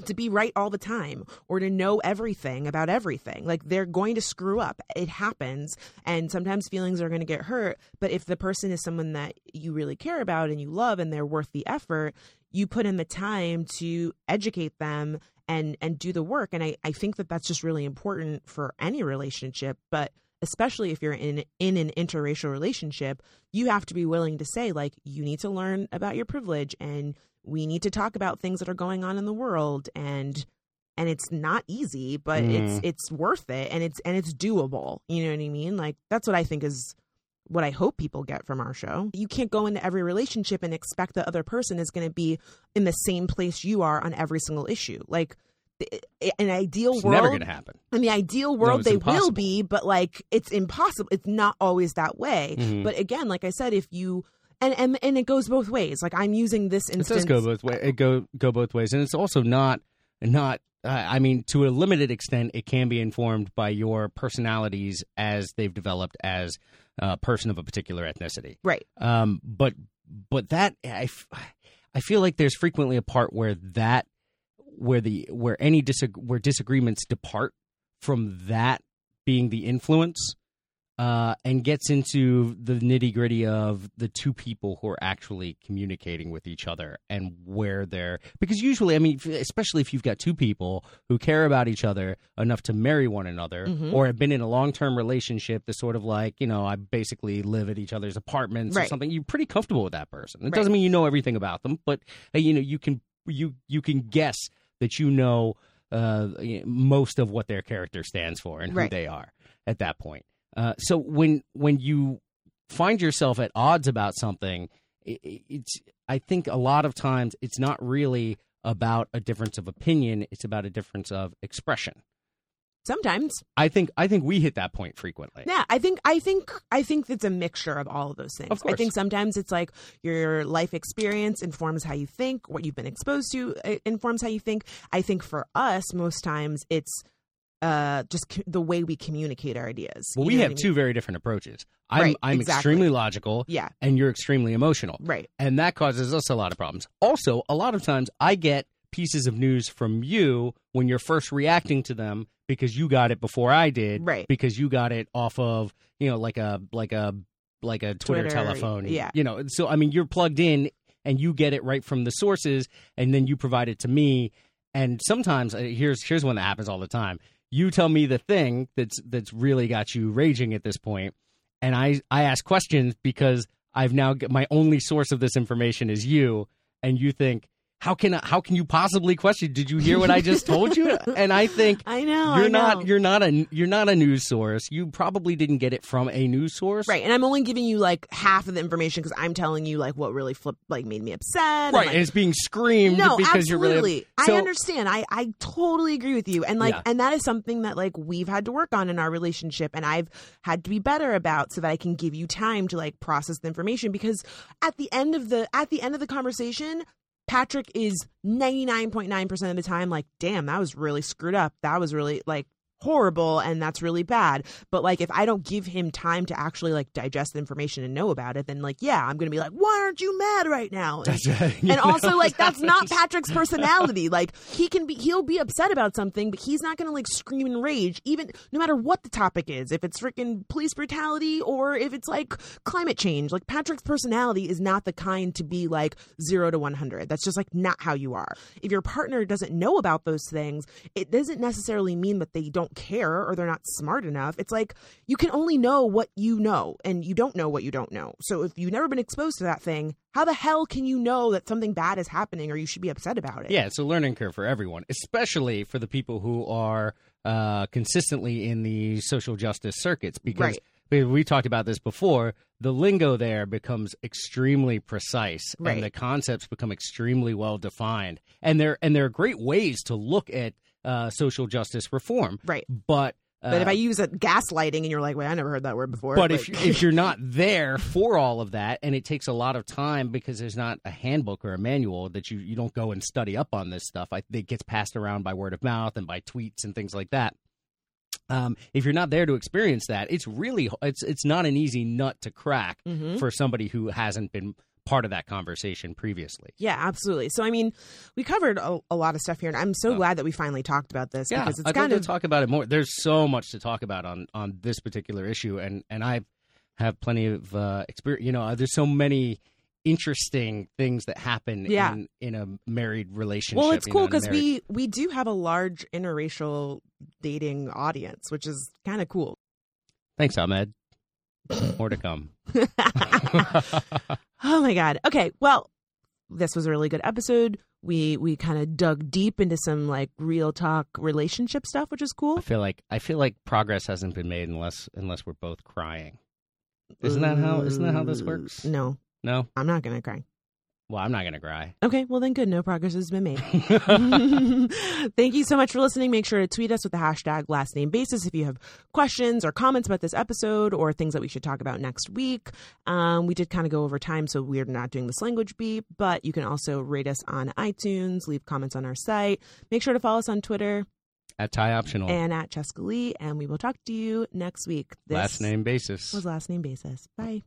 to be right all the time or to know everything about everything. Like they're going to screw up. It happens. And sometimes feelings are going to get hurt. But if the person is someone that you really care about and you love and they're worth the effort, you put in the time to educate them and and do the work. And I, I think that that's just really important for any relationship. But especially if you're in in an interracial relationship, you have to be willing to say like you need to learn about your privilege and we need to talk about things that are going on in the world and and it's not easy but it's Mm. it's worth it and it's and it's doable. You know what i mean? Like that's what i think is what i hope people get from our show. You can't go into every relationship and expect the other person is going to be in the same place you are on every single issue. Like the- an ideal It's world never gonna happen. in the ideal world it's they will be but like it's impossible. It's not always that way. Mhm. but again like i said if you and and and it goes both ways like i'm using this instance. It does go both ways. It go go both ways, and it's also not not. Uh, I mean, to a limited extent, it can be informed by your personalities as they've developed as a person of a particular ethnicity. right Um, but but that I, f- I feel like there's frequently a part where that where the where any disag- where disagreements depart from that being the influence uh, and gets into the nitty gritty of the two people who are actually communicating with each other and where they're because usually I mean especially if you've got two people who care about each other enough to marry one another Mhm. or have been in a long term relationship that's sort of like you know I basically live at each other's apartments or something you're pretty comfortable with that person it Right. doesn't mean you know everything about them but you know you can you you can guess that you know uh, most of what their character stands for and Right. who they are at that point Uh, so when when you find yourself at odds about something, it, it's I think a lot of times it's not really about a difference of opinion; it's about a difference of expression. Sometimes. I think I think we hit that point frequently. Yeah, I think I think I think it's a mixture of all of those things. Of course. I think sometimes it's like your life experience informs how you think, what you've been exposed to uh, informs how you think. I think for us most times it's uh just co- the way we communicate our ideas. Well, You we have I two very different approaches. I'm Right, I'm exactly. extremely logical, Yeah, and you're extremely emotional. right. and that causes us a lot of problems. Also, a lot of times I get pieces of news from you when you're first reacting to them because you got it before I did, Right. Because you got it off of you know like a like a like a Twitter, Twitter, telephone, yeah. You know, so I mean, you're plugged in and you get it right from the sources, and then you provide it to me. And sometimes uh, here's here's one that happens all the time. You tell me the thing that's that's really got you raging at this point, and I I ask questions because I've now my only source of this information is you, and you think how can how can you possibly question? Did you hear what I just told you? [LAUGHS] And I think I know. you're I know. not you're not a you're not a news source. You probably didn't get it from a news source, Right, and I'm only giving you like half of the information because I'm telling you like what really flipped, like made me upset. and, Right, like, and it's being screamed no, because you're absolutely. really. So, I understand. I I totally agree with you, and like, Yeah. and that is something that like we've had to work on in our relationship, and I've had to be better about so that I can give you time to like process the information because at the end of the at the end of the conversation. Patrick is 99.9% of the time like, damn, that was really screwed up. That was really like horrible and that's really bad. But like if I don't give him time to actually like digest the information and know about it, then like, yeah, I'm gonna be like, why aren't you mad right now? [LAUGHS] And, right. And also like that's not. [LAUGHS] Patrick's personality. Like he can be he'll be upset about something, but he's not gonna like scream and rage, even no matter what the topic is. If it's freaking police brutality or if it's like climate change. Like Patrick's personality is not the kind to be like zero to one hundred. That's just like not how you are. If your partner doesn't know about those things, it doesn't necessarily mean that they don't care or they're not smart enough. It's like you can only know what you know and you don't know what you don't know. So if you've never been exposed to that thing, how the hell can you know that something bad is happening or you should be upset about it? Yeah, it's a learning curve for everyone, especially for the people who are uh, consistently in the social justice circuits. Because Right. we, we talked about this before. The lingo there becomes extremely precise, Right. and the concepts become extremely well defined. And there and there are great ways to look at uh, social justice reform. Right. But uh, But if I use a gaslighting and you're like, wait, I never heard that word before. but like- if if you're not there for all of that, and it takes a lot of time because there's not a handbook or a manual that you you don't go and study up on this stuff. I, it gets passed around by word of mouth and by tweets and things like that. Um, if you're not there to experience that, it's really it's it's not an easy nut to crack Mhm. for somebody who hasn't been part of that conversation previously. Yeah, absolutely. So, I mean, we covered a, a lot of stuff here, and I'm so Oh. glad that we finally talked about this Yeah, because it's I'd kind love of to talk about it more. There's so much to talk about on on this particular issue, and and I have plenty of uh, experience. You know, there's so many interesting things that happen Yeah. in in a married relationship. well, it's cool know, in a because marriage- we we do have a large interracial dating audience, which is kind of cool. Thanks, Ahmed. More to come. [LAUGHS] [LAUGHS] Oh my god. Okay, well, this was a really good episode. We we kind of dug deep into some like real talk relationship stuff, which is cool. I feel like I feel like progress hasn't been made unless unless we're both crying. Isn't that how isn't that how this works? Mm, no, No. I'm not gonna cry. Well, I'm not gonna cry. Okay, well then good. No progress has been made. [LAUGHS] [LAUGHS] Thank you so much for listening. Make sure to tweet us with the hashtag last name basis if you have questions or comments about this episode or things that we should talk about next week. Um, we did kind of go over time, so we're not doing this language beat, but you can also rate us on iTunes, leave comments on our site. Make sure to follow us on Twitter At tie optional, and at Jessica Lee, and we will talk to you next week. This last name basis. was last name basis. Bye.